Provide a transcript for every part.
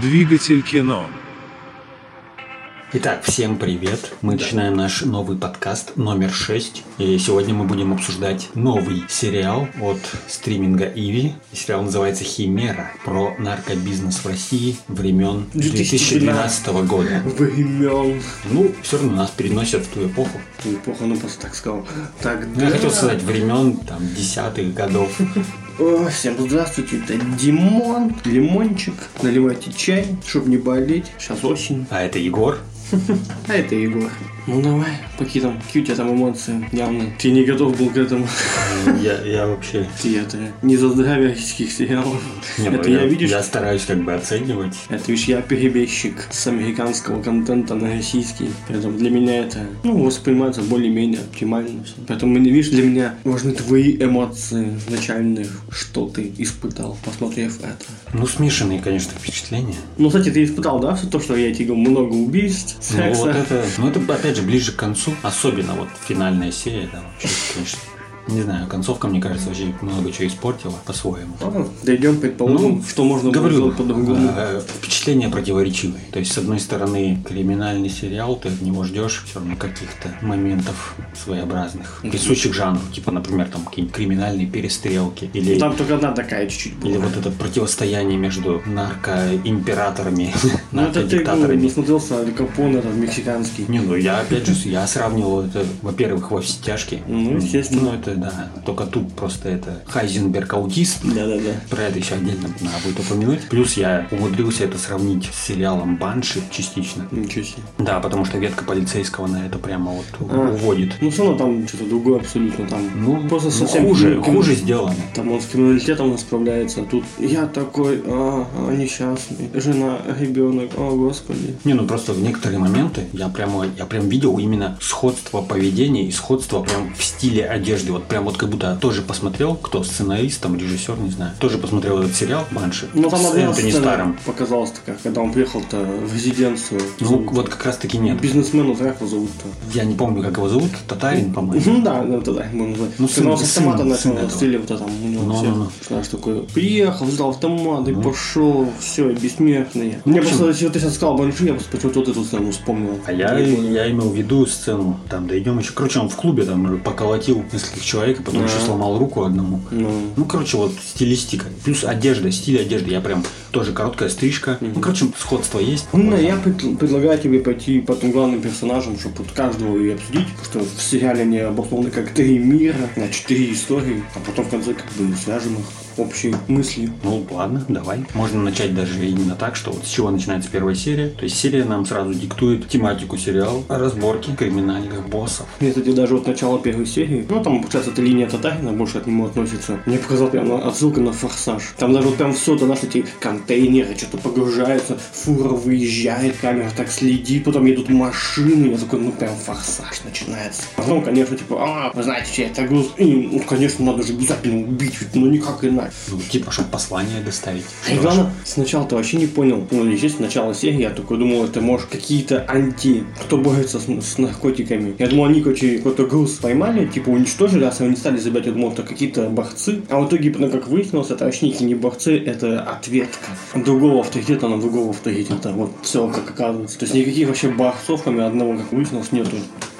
Двигатель кино. Итак, всем привет. Мы начинаем наш новый подкаст номер 6. И сегодня мы будем обсуждать новый сериал от стриминга Иви. Сериал называется «Химера» про наркобизнес в России времен 2012 года. Времен. Ну, все равно нас переносят в ту эпоху. Ту эпоху, ну просто так сказал. Так, Ну, Я хотел сказать времен там десятых годов. О, всем здравствуйте, это Димон, Лимончик. Наливайте чай, чтобы не болеть. Сейчас осень. А это Егор. А это Егор. Ну давай, какие там, какие у тебя там эмоции? Явно ты не готов был к этому. Я, я вообще... Ты это не за здравие российских сериалов. Не, ну, это я, видишь, я стараюсь как бы оценивать. это видишь, я перебежчик с американского контента на российский. Поэтому для меня это, ну, воспринимается более-менее оптимально. всё. Поэтому, видишь, для меня важны твои эмоции начальные, что ты испытал, посмотрев это. Ну, смешанные, конечно, впечатления. Ну, кстати, ты испытал, да, все то, что я тебе говорю, много убийств, Ну, секса. вот это, ну, это, опять же, ближе к концу. Особенно вот финальная серия, да, вообще, конечно. Не знаю, концовка, мне кажется, вообще много чего испортила по-своему. Ладно, дойдем, предположим, Ну, что можно было Говорю, сделать по-другому. э, впечатления противоречивые. То есть, с одной стороны, криминальный сериал, ты от него ждешь все равно каких-то моментов своеобразных, присущих жанру. Типа, например, там какие-нибудь криминальные перестрелки. Или, Там только одна такая чуть-чуть была. или вот это противостояние между наркоимператорами, Ну, это ты ну, наркодиктаторами. не смотрелся Аль Капон, этот мексиканский. Не, ну я опять же, я сравнивал это, во-первых, во все тяжкие. Ну, естественно. Ну, это да. Только тут просто это Хайзенберг аутист. Да-да-да. Про это еще отдельно надо будет упомянуть. Плюс я умудрился это сравнить с сериалом Банши частично. Ничего себе. Да, потому что ветка полицейского на это прямо вот А. уводит. Ну, все равно там что-то другое абсолютно. Там Ну, просто ну, совсем хуже, ну, хуже сделано. Там он с криминалитетом справляется, а тут я такой, а, а, несчастный, жена, ребенок, о господи. Не, ну просто в некоторые моменты я прямо, я прям видел именно сходство поведения и сходство прям в стиле одежды. Вот прям вот как будто тоже посмотрел, кто сценарист, там режиссер, не знаю, тоже посмотрел этот сериал Банши Ну там с Энтони Старом. показалась такая, когда он приехал-то в резиденцию. Ну, вот как раз таки нет. Бизнесмена, как его зовут-то? Я не помню, как его зовут, татарин, по-моему. Ну да, ну тогда его называют. Ну, сын- с автомата начал стреливать, там у него Ну, все. ну, ну. Знаешь, такой, приехал, взял автомат и пошел, все, бессмертный. Мне просто, если ты сейчас сказал Банши, я просто почему-то вот эту сцену вспомнил. А я, я имел в виду сцену, там дойдем еще. Короче, он в клубе там поколотил нескольких человек, а потом еще сломал руку одному. Ну, Ну, короче, вот стилистика. Плюс одежда, стиль одежды. Я прям тоже короткая стрижка. Ну, короче, сходство есть. Ну, я пред- предлагаю тебе пойти по тем главным персонажам, чтобы вот каждого и обсудить, потому что в сериале они обоснованы как три мира, на четыре истории, а потом в конце как бы свяжем их общей мыслью. Ну, ладно, давай. Можно начать даже именно так, что вот с чего начинается первая серия. То есть серия нам сразу диктует тематику сериала, разборки криминальных боссов. Мне, кстати, даже вот начало первой серии, ну, там, получается, эта линия Татарина больше от него относится. Мне показал прям отсылка на «Форсаж». Там даже вот прям все, то наши эти контейнеры, что-то погружаются, фура выезжает, камера так следит, потом едут машины, я такой, ну, прям «Форсаж» начинается. Потом, конечно, типа, а, вы знаете, чей это груз? И, ну, конечно, надо же обязательно убить, ведь, ну, никак иначе. Ну, типа, чтобы послание доставить. Главное, сначала ты вообще не понял. Ну, естественно, начало серии, я такой думал, это может какие-то анти, кто борется с, с наркотиками. Я думал, они, короче, какой-то груз поймали, типа уничтожили, а сами не стали забирать. Я думал, это какие-то борцы. А в итоге, потом, как выяснилось, это вообще не борцы, это ответка. Другого авторитета на другого авторитета. Вот все как оказывается. То есть никаких вообще борцов, кроме одного, как выяснилось, нету.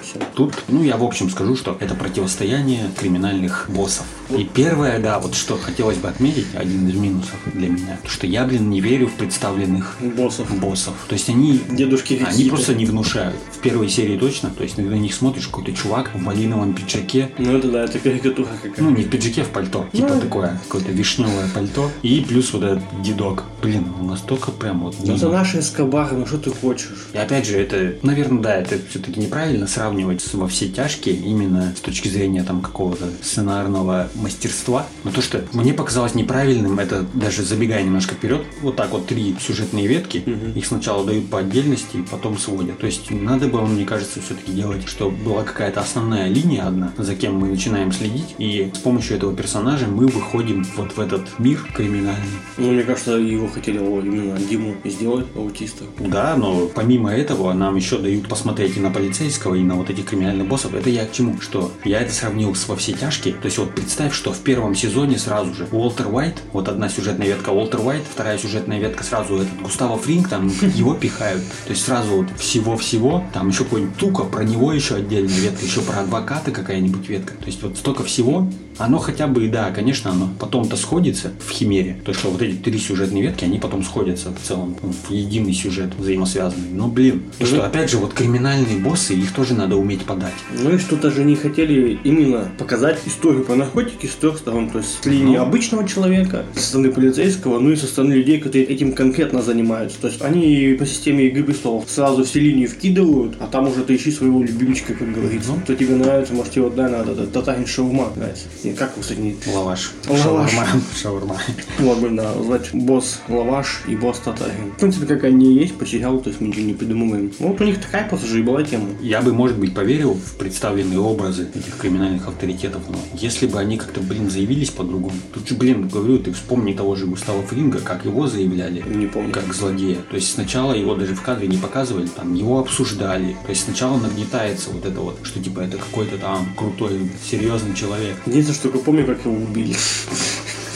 Все. Тут, ну, я в общем скажу, что это противостояние криминальных боссов. И первое, да, вот что хотелось бы отметить, один из минусов для меня, то что я, блин, не верю в представленных Боссов. боссов. То есть они Дедушки Они Рекситы. просто не внушают. В первой серии точно. То есть ты на них смотришь, какой-то чувак в малиновом пиджаке. Ну это да, это карикатура какая-то. Ну, не в пиджаке, в пальто. Типа Ну. такое, какое-то вишневое пальто. И плюс вот этот дедок. Блин, он настолько прям вот... Ну, это наши эскобары, ну что ты хочешь? И опять же, это, наверное, да, это все-таки неправильно сравнивать с- во все тяжкие именно с точки зрения там какого-то сценарного мастерства. Но то, что мне показалось неправильным, это даже забегая немножко вперед, вот так вот три сюжетные ветки, их сначала дают по отдельности, и потом сводят. То есть надо было, мне кажется, все-таки делать, что была какая-то основная линия одна, за кем мы начинаем следить, и с помощью этого персонажа мы выходим вот в этот мир криминальный. Ну, мне кажется, его хотели именно Диму сделать аутиста. Да, но помимо этого нам еще дают посмотреть и на полицейского, и на вот вот этих криминальных боссов. Это я к чему? Что я это сравнил с «Во все тяжкие». То есть вот представь, что в первом сезоне сразу же Уолтер Уайт, вот одна сюжетная ветка Уолтер Уайт, вторая сюжетная ветка сразу этот Густаво Фринг, там его пихают. То есть сразу вот всего-всего, там еще какой-нибудь Тука, про него еще отдельная ветка, еще про адвоката какая-нибудь ветка. То есть вот столько всего, оно хотя бы, да, конечно, оно потом-то сходится в Химере. То, что вот эти три сюжетные ветки, они потом сходятся в целом в единый сюжет взаимосвязанный. Но, блин, то, что опять же вот криминальные боссы, их тоже надо уметь подать. Ну и что-то же не хотели именно показать историю про наркотики с трех сторон. То есть с линии Ну. обычного человека, со стороны полицейского, ну и со стороны людей, которые этим конкретно занимаются. То есть они по системе игры престолов сразу все линии вкидывают, а там уже ты ищи своего любимчика, как говорится. Кто тебе нравится, может тебе вот дай надо, татарин шаурма нравится. И как кстати, не... Лаваш. Лаваш. Шаурма. Шаурма. Вот бы, да, звать босс Лаваш и босс Татарин. В принципе, как они есть по сериалу, то есть мы ничего не придумываем. Вот у них такая просто же и была тема. Я бы, может быть, поверил в представленные образы этих криминальных авторитетов, но если бы они как-то, блин, заявились по-другому. Тут же, блин, говорю, ты вспомни того же Густава Фринга, как его заявляли. Не помню. Как злодея. То есть сначала его даже в кадре не показывали, там его обсуждали. То есть сначала нагнетается вот это вот, что типа это какой-то там крутой, серьезный человек. Единственное, только помню, как его убили.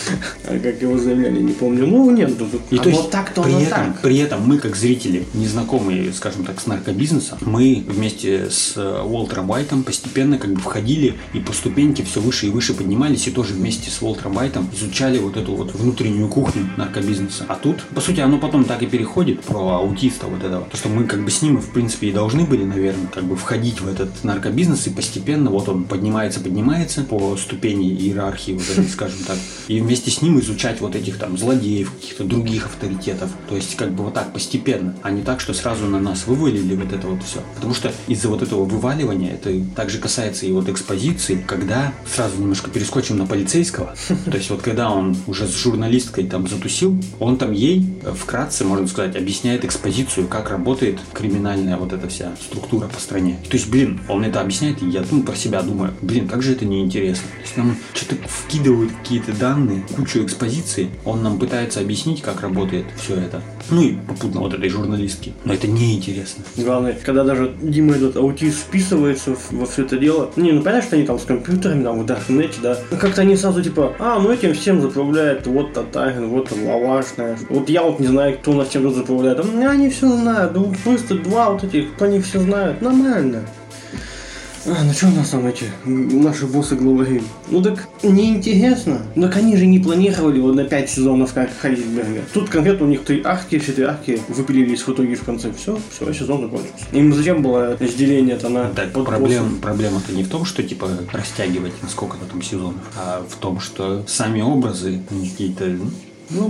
А как его заявляли, не помню. Ну, нет, ну, И а то есть вот так-то при этом, так. при этом мы, как зрители, незнакомые, скажем так, с наркобизнесом, мы вместе с э, Уолтером Уайтом постепенно как бы входили и по ступеньке все выше и выше поднимались, и тоже вместе с Уолтером Уайтом изучали вот эту вот внутреннюю кухню наркобизнеса. А тут, по сути, оно потом так и переходит про аутиста вот этого. То, что мы как бы с ним, в принципе, и должны были, наверное, как бы входить в этот наркобизнес, и постепенно вот он поднимается, поднимается по ступени иерархии, вот этой, скажем так, и вместе с ним изучать вот этих там злодеев, каких-то других авторитетов. То есть как бы вот так постепенно, а не так, что сразу на нас вывалили вот это вот все. Потому что из-за вот этого вываливания, это также касается и вот экспозиции, когда сразу немножко перескочим на полицейского, то есть вот когда он уже с журналисткой там затусил, он там ей вкратце, можно сказать, объясняет экспозицию, как работает криминальная вот эта вся структура по стране. То есть, блин, он это объясняет, и я думаю про себя думаю, блин, как же это неинтересно. То есть нам что-то вкидывают какие-то данные, кучу экспозиции, он нам пытается объяснить, как работает все это. Ну и попутно вот этой журналистке. Но это неинтересно. Главное, когда даже Дима этот аутист вписывается во все это дело. Не, ну понятно, что они там с компьютерами, там в Даркнете, да. Но как-то они сразу типа, а, ну этим всем заправляет вот Татарин, вот там Лаваш, знаешь. Вот я вот не знаю, кто у нас чем заправляет. А они все знают. Ну, просто два вот этих, они все знают. Нормально. А, ну что у нас там эти наши боссы главари? Ну так неинтересно. Ну так они же не планировали вот на 5 сезонов как Хайзенберга. Тут конкретно у них три арки, все три арки выпилились в итоге в конце. Все, все, сезон закончился. Им зачем было разделение-то на Так, под проблем, проблема-то не в том, что типа растягивать на сколько-то там сезонов, а в том, что сами образы они какие-то ну,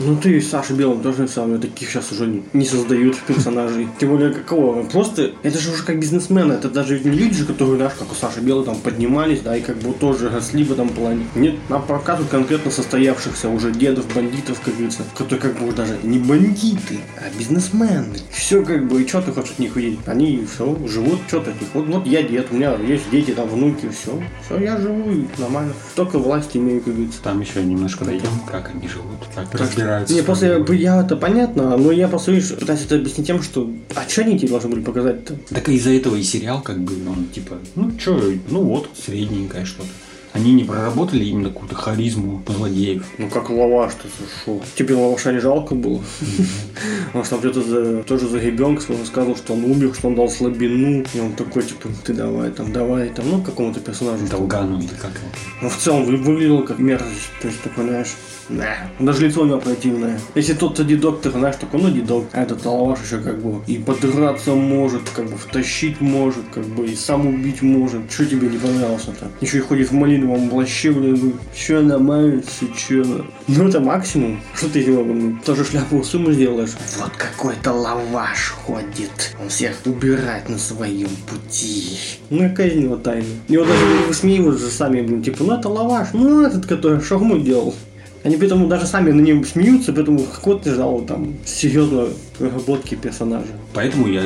Ну ты с Сашей Белым тоже самое, таких сейчас уже не- создают персонажей. Тем более какого? Просто это же уже как бизнесмены, это даже не люди же, которые, знаешь, как у Саши Белый там поднимались, да, и как бы тоже росли в этом плане. Нет, нам показывают конкретно состоявшихся уже дедов, бандитов, как говорится, которые как бы даже не бандиты, а бизнесмены. Все как бы, и что ты хочешь от них увидеть? Они все, живут, что от них. Вот, вот я дед, у меня есть дети, там внуки, все. Все, я живу и нормально. Только власть имею, как говорится. Там еще немножко дойдем, как они живут, как разбираются. Не, после я это понятно, но я просто видишь, пытаюсь это объяснить тем, что а что они тебе должны были показать-то? Так из-за этого и сериал, как бы, он типа, ну чё, ну вот, средненькое что-то. Они не проработали именно какую-то харизму злодеев. Ну как лаваш ты шо? Тебе лаваша не жалко было? Он ж там где-то за, тоже за ребенка своего сказал, что он умер, что он дал слабину. И он такой, типа, ты давай там, давай там, ну какому-то персонажу. Долгану или как его. Ну, в целом вы- выглядел как мерзость. То есть такой, знаешь, да. Даже лицо у него противное. Если тот тоді доктор, знаешь, такой, ну дедок, а этот лаваш еще как бы и подраться может, как бы втащить может, как бы и сам убить может. Что тебе не понравился-то? Еще и ходит в малиновом плаще, блин, че нравится, че? Ну это максимум. Что ты его, блин, тоже шляпу сумму сделаешь? Вот какой-то лаваш ходит. Он всех убирает на своем пути. Ну какая из него тайна? Его даже высмеивают же сами, блин, типа, ну это лаваш, ну этот, который шаурму делал. Они поэтому даже сами на нем смеются, поэтому какой-то ждал там серьезной разработки персонажа. Поэтому я,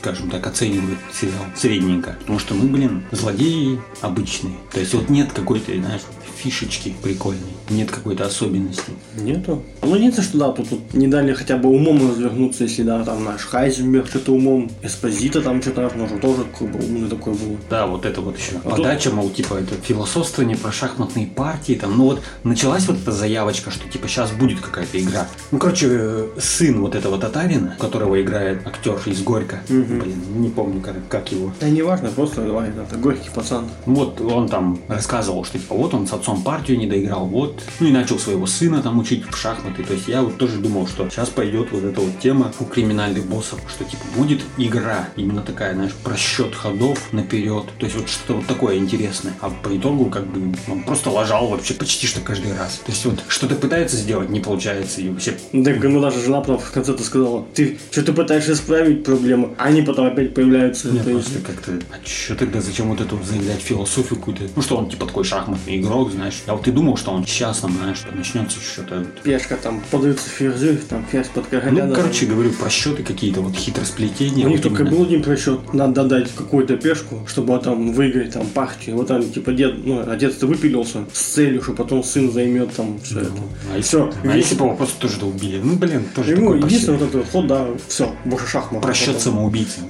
скажем так, оцениваю сериал средненько. Потому что, ну, блин, злодеи обычные. То есть вот нет какой-то, знаешь, фишечки прикольной. Нет какой-то особенности. Нету. Ну, единственное, что да, тут, тут не дали хотя бы умом развернуться, если да, там наш Хайзенберг что-то умом, Эспозита там что-то, может, тоже такой был, умный такой был. Да, вот это вот еще. А Подача, мол, типа, это философствование про шахматные партии. Там, ну вот началась вот эта заявочка, что типа сейчас будет какая-то игра. Ну, короче, э, сын вот этого татарина, которого играет актер из Горько. Блин, не помню, как, как его. Да не важно, просто давай, это горький пацан. Вот он там рассказывал, что типа вот он с отцом партию не доиграл, вот. Ну и начал своего сына там учить в шахматы. То есть я вот тоже думал, что сейчас пойдет вот эта вот тема у криминальных боссов, что типа будет игра, именно такая, знаешь, просчет ходов наперед. То есть вот что-то вот такое интересное. А по итогу как бы он просто лажал вообще почти что каждый раз. То есть вот что-то пытается сделать, не получается, и вообще Так ему даже жена потом в конце-то сказала, ты что-то пытаешься исправить проблему, а они потом опять появляются. Нет, просто как-то... А что тогда, зачем вот это вот заявлять философию какую-то? Ну что, он типа такой шахматный игрок, знаешь. Я вот и думал, что он сейчас там, знаешь, начнется что-то... пешка там подается ферзю, там ферзь под короля. Ну, короче, говорю, просчеты какие-то, вот хитросплетения. У них вот только именно. был один просчет. Надо дать какую-то пешку, чтобы там выиграть там партию. Вот там типа дед, ну, отец-то выпилился с целью, что потом сын займет там все это. А если, Все. а если бы его просто тоже да убили? Ну, блин, тоже Ему единственное вот этот ход, да, все, больше шахмат. Просчет самоубийцы.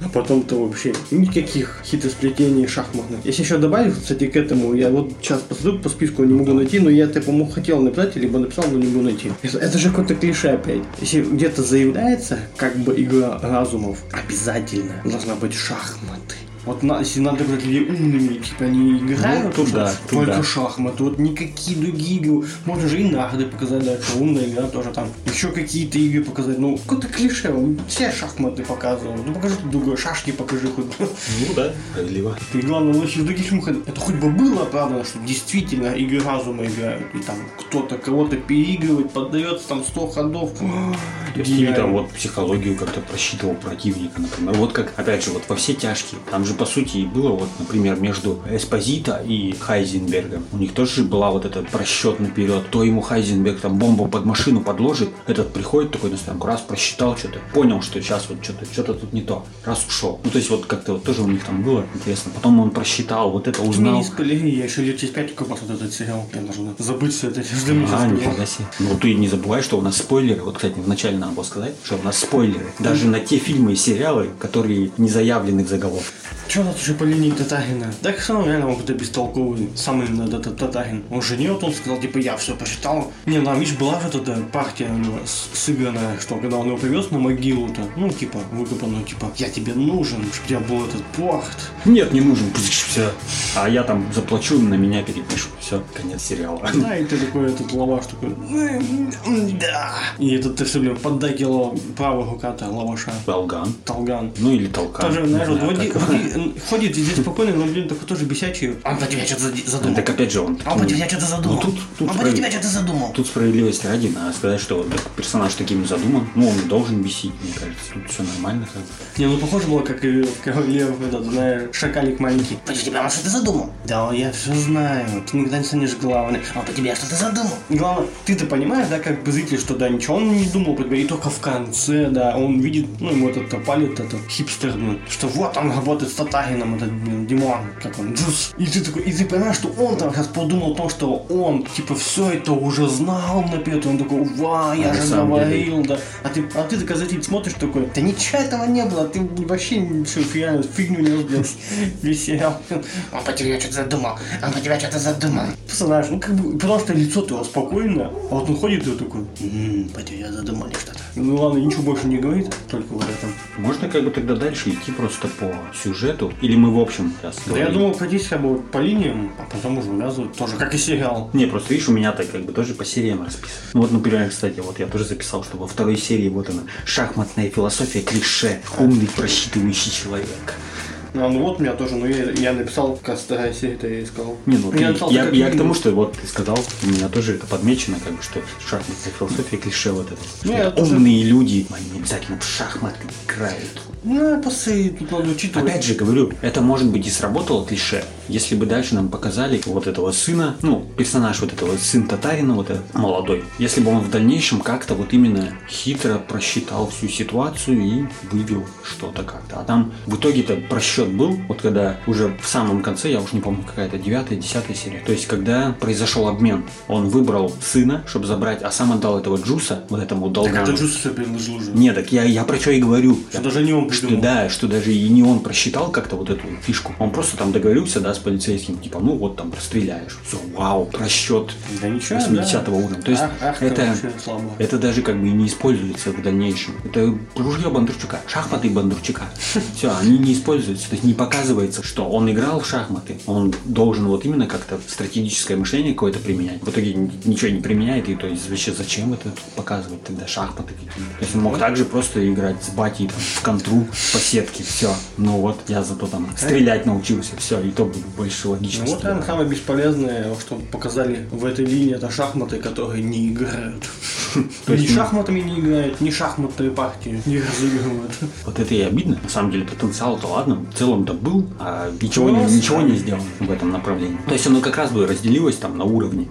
А потом-то вообще никаких хитросплетений шахматных. Если еще добавить, кстати, к этому, я вот сейчас посмотрю по списку, не могу найти, но я, ты, по-моему, хотел написать, либо написал, но не могу найти. Это, это же какое-то клише опять. Если где-то заявляется, как бы игра разумов, обязательно должна быть шахматы. Вот на- если надо быть людей умными, типа они играют, Ну, тут что да, тут только шахматы, вот никакие другие игры. Можно же и нарды показать, да, что умная игра тоже там. Еще какие-то игры показать. Ну, какое-то клише, он все шахматы показывал. Ну покажи другое, шашки покажи хоть. Ну да, справедливо. И главное, лучше в других фильмах это хоть бы было оправдано, что действительно игры разума играют. И там кто-то кого-то переигрывает, поддается там 100 ходов. Или там вот психологию как-то просчитывал противника, например. Вот как, опять же, вот во все тяжкие. Там же, по сути, и было вот, например, между Эспозита и Хайзенбергом. У них тоже была вот этот просчет наперед. То ему Хайзенберг там бомбу под машину подложит, этот приходит такой на стоянку, раз просчитал что-то, понял, что сейчас вот что-то что-то тут не то, раз ушел. Ну, то есть вот как-то вот тоже у них там было интересно. Потом он просчитал, вот это узнал. не спойлери, я еще лет через пять только посмотрю этот сериал. Я должен забыть все это. Меня А, сейчас нифига себе. Ну, ты не забывай, что у нас спойлеры. Вот, кстати, вначале надо было сказать, что у нас спойлеры. Даже на те фильмы и сериалы, которые не заявлены в заголовке. У нас уже по линии Татарина? Так все равно реально он какой-то бестолковый. Сам именно этот Татарин. Он же не вот он сказал, типа, я все посчитал. Не, ну, а видишь, была же эта партия у него сыгранная, что когда он его привез на могилу-то, ну, типа, выкопанную, типа, я тебе нужен, чтобы у тебя был этот порт. Нет, не нужен. Все. А я там заплачу, на меня перепишу. Все, конец сериала. Да, и ты такой, этот лаваш такой, «М, да. И этот ты все время поддакивал правая рука-то лаваша. Болган. Толган. Ну или толкан. Тоже, знаешь, вот знаю, води- ходит везде спокойно, но, блин, такой тоже бесячий. Он по тебя что-то задумал. Так опять же он. Он по тебя что-то задумал. Ну, тут- тут Он справ- по тебя что-то задумал. Тут справедливости ради, надо сказать, что персонаж таким задуман. Ну, он должен бесить, мне кажется. Тут все нормально. как бы. Не, ну похоже было, как и в Короле, этот, знаешь, шакалик маленький. По тебе он что-то задумал. Да, я все знаю. Ты никогда не станешь главным. Он по тебе что-то задумал. Главное, ты-то понимаешь, да, как бы зритель, что да, ничего он не думал про тебя. И только в конце, да, он видит, ну, ему этот палит, этот хипстер, что вот он работает с Татарином, этот, Димон, как он, Джус. И ты такой, и ты понимаешь, что он там сейчас подумал о том, что он, типа, все это уже знал наперед. И он такой, ва, я А же самом деле- говорил, да. А ты, а ты такой зритель смотришь такой, да ничего этого не было, ты вообще ничего, фигня, фигню не весь, весь сериал. Он по тебе что-то задумал, он по тебя что-то задумал. Знаешь, ну как бы, потому что лицо-то его спокойно, а вот он ходит и такой, «М, по тебе задумали что-то. Ну ладно, ничего больше не говорит, только вот это. Можно как бы тогда дальше идти просто по сюжету? Или мы в общем сейчас Да я думал пройтись как бы по линиям, а потом уже увязывать тоже, как и сериал. Не, просто видишь, у меня-то как бы тоже по сериям расписано. Ну вот, например, кстати, вот я тоже записал, что во второй серии вот она, шахматная философия клише, умный просчитывающий человек. А, ну вот у меня тоже, ну я, я написал, как вторая серия, это я искал. Не, ну, ты- Я написал я, так, я к тому, что вот ты сказал, у меня тоже это подмечено, как бы, что шахматная философия клише вот это. Ну, это я тоже- умные люди, они обязательно в шахматы играют. Ну, пасы, тут надо учитывать. Опять же говорю, это может быть и сработало клише, если бы дальше нам показали вот этого сына, ну, персонаж вот этого сын татарина, вот этот молодой, если бы он в дальнейшем как-то вот именно хитро просчитал всю ситуацию и вывел что-то как-то. А там в итоге-то просчет был, вот когда уже в самом конце, я уж не помню, какая-то девятая, десятая серия, то есть когда произошел обмен, он выбрал сына, чтобы забрать, а сам отдал этого Джуса, вот этому Так долгану. это Джус все предложил уже. Нет, так я, я про что и говорю. Что даже не он Что да, что даже и не он просчитал как-то вот эту фишку. Он просто там договорился, да, с полицейским, типа, ну вот там расстреляешь. Все, вау, просчет Да ничего, 80 да. уровня. То есть Ах, ах, это, это даже как бы не используется в дальнейшем. Это ружье Бондарчука, шахматы Бондарчука. Все, они не используются. То есть не показывается, что он играл в шахматы. Он должен вот именно как-то стратегическое мышление какое-то применять. В итоге ничего не применяет. И то есть вообще зачем это показывать тогда шахматы какие-то? То есть он мог также просто играть с батей там, в контру по сетке. Все. Ну вот, я зато там стрелять научился. Все, и то бы больше Ну логично. вот, наверное, самое бесполезное, что показали в этой линии, это шахматы, которые не играют. Ни шахматами не играют, ни шахматные партии не разыгрывают. Вот это и обидно. На самом деле потенциал-то ладно, в целом-то был, а ничего, не, ничего не сделано в этом направлении. То есть оно как раз бы разделилось там на уровни.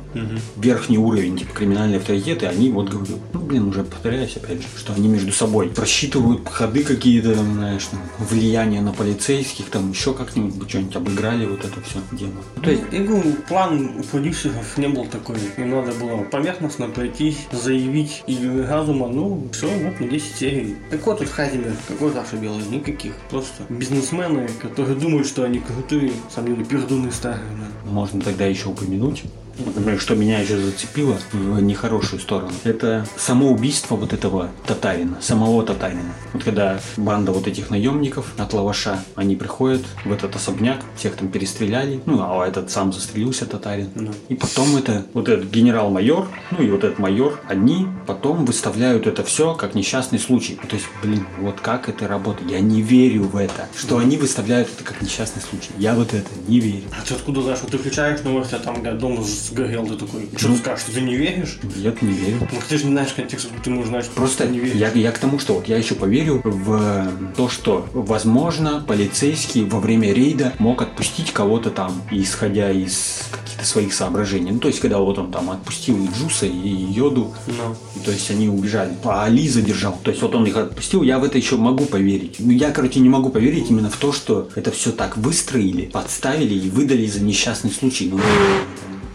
Верхний уровень, типа криминальные авторитеты, они вот говорю, ну блин, уже повторяюсь опять же, что они между собой просчитывают ходы какие-то, там, знаешь, там, влияние на полицейских, там еще как-нибудь бы что-нибудь обыграли вот это все дело. Ну, То есть, я говорю, план у продюсеров не был такой. Им надо было поверхностно пройтись, заявить игры разума, ну, все, вот на 10 серий. Какой тут Хазимер, какой Саша Белый? Никаких. Просто бизнесмены, которые думают, что они крутые, самом деле пердуны старые. да. Можно тогда еще упомянуть, например, что меня еще зацепило в нехорошую сторону. Это само убийство вот этого татарина, самого татарина. Вот когда банда вот этих наемников от лаваша, они приходят в этот особняк, всех там перестреляли, ну, а этот сам застрелился татарин. Ну. И потом это, вот этот генерал-майор, ну и вот этот майор, они потом выставляют это все как несчастный случай. То есть, блин, вот как это работает? Я не верю в это, что они выставляют это как несчастный случай. Я вот это не верю. А ты откуда знаешь, вот ты включаешь новости, а там дом сгорел, ты такой, что Ну. ты скажешь, ты не веришь? Я не верю. Ну ты же не знаешь контекст, ты можешь знать, что Просто ты не веришь. я, я к тому, что вот я еще поверю в то, что, возможно, полицейский во время рейда мог отпустить кого-то там, исходя из каких-то своих соображений. Ну, то есть, когда вот он там отпустил и Джуса, и Йоду, Ну. и, то есть они убежали. А Али задержал. То есть вот он их отпустил, я в это еще могу поверить. Но я, короче, не могу поверить именно в то, что это все так выстроили, подставили и выдали за несчастный случай. Ну,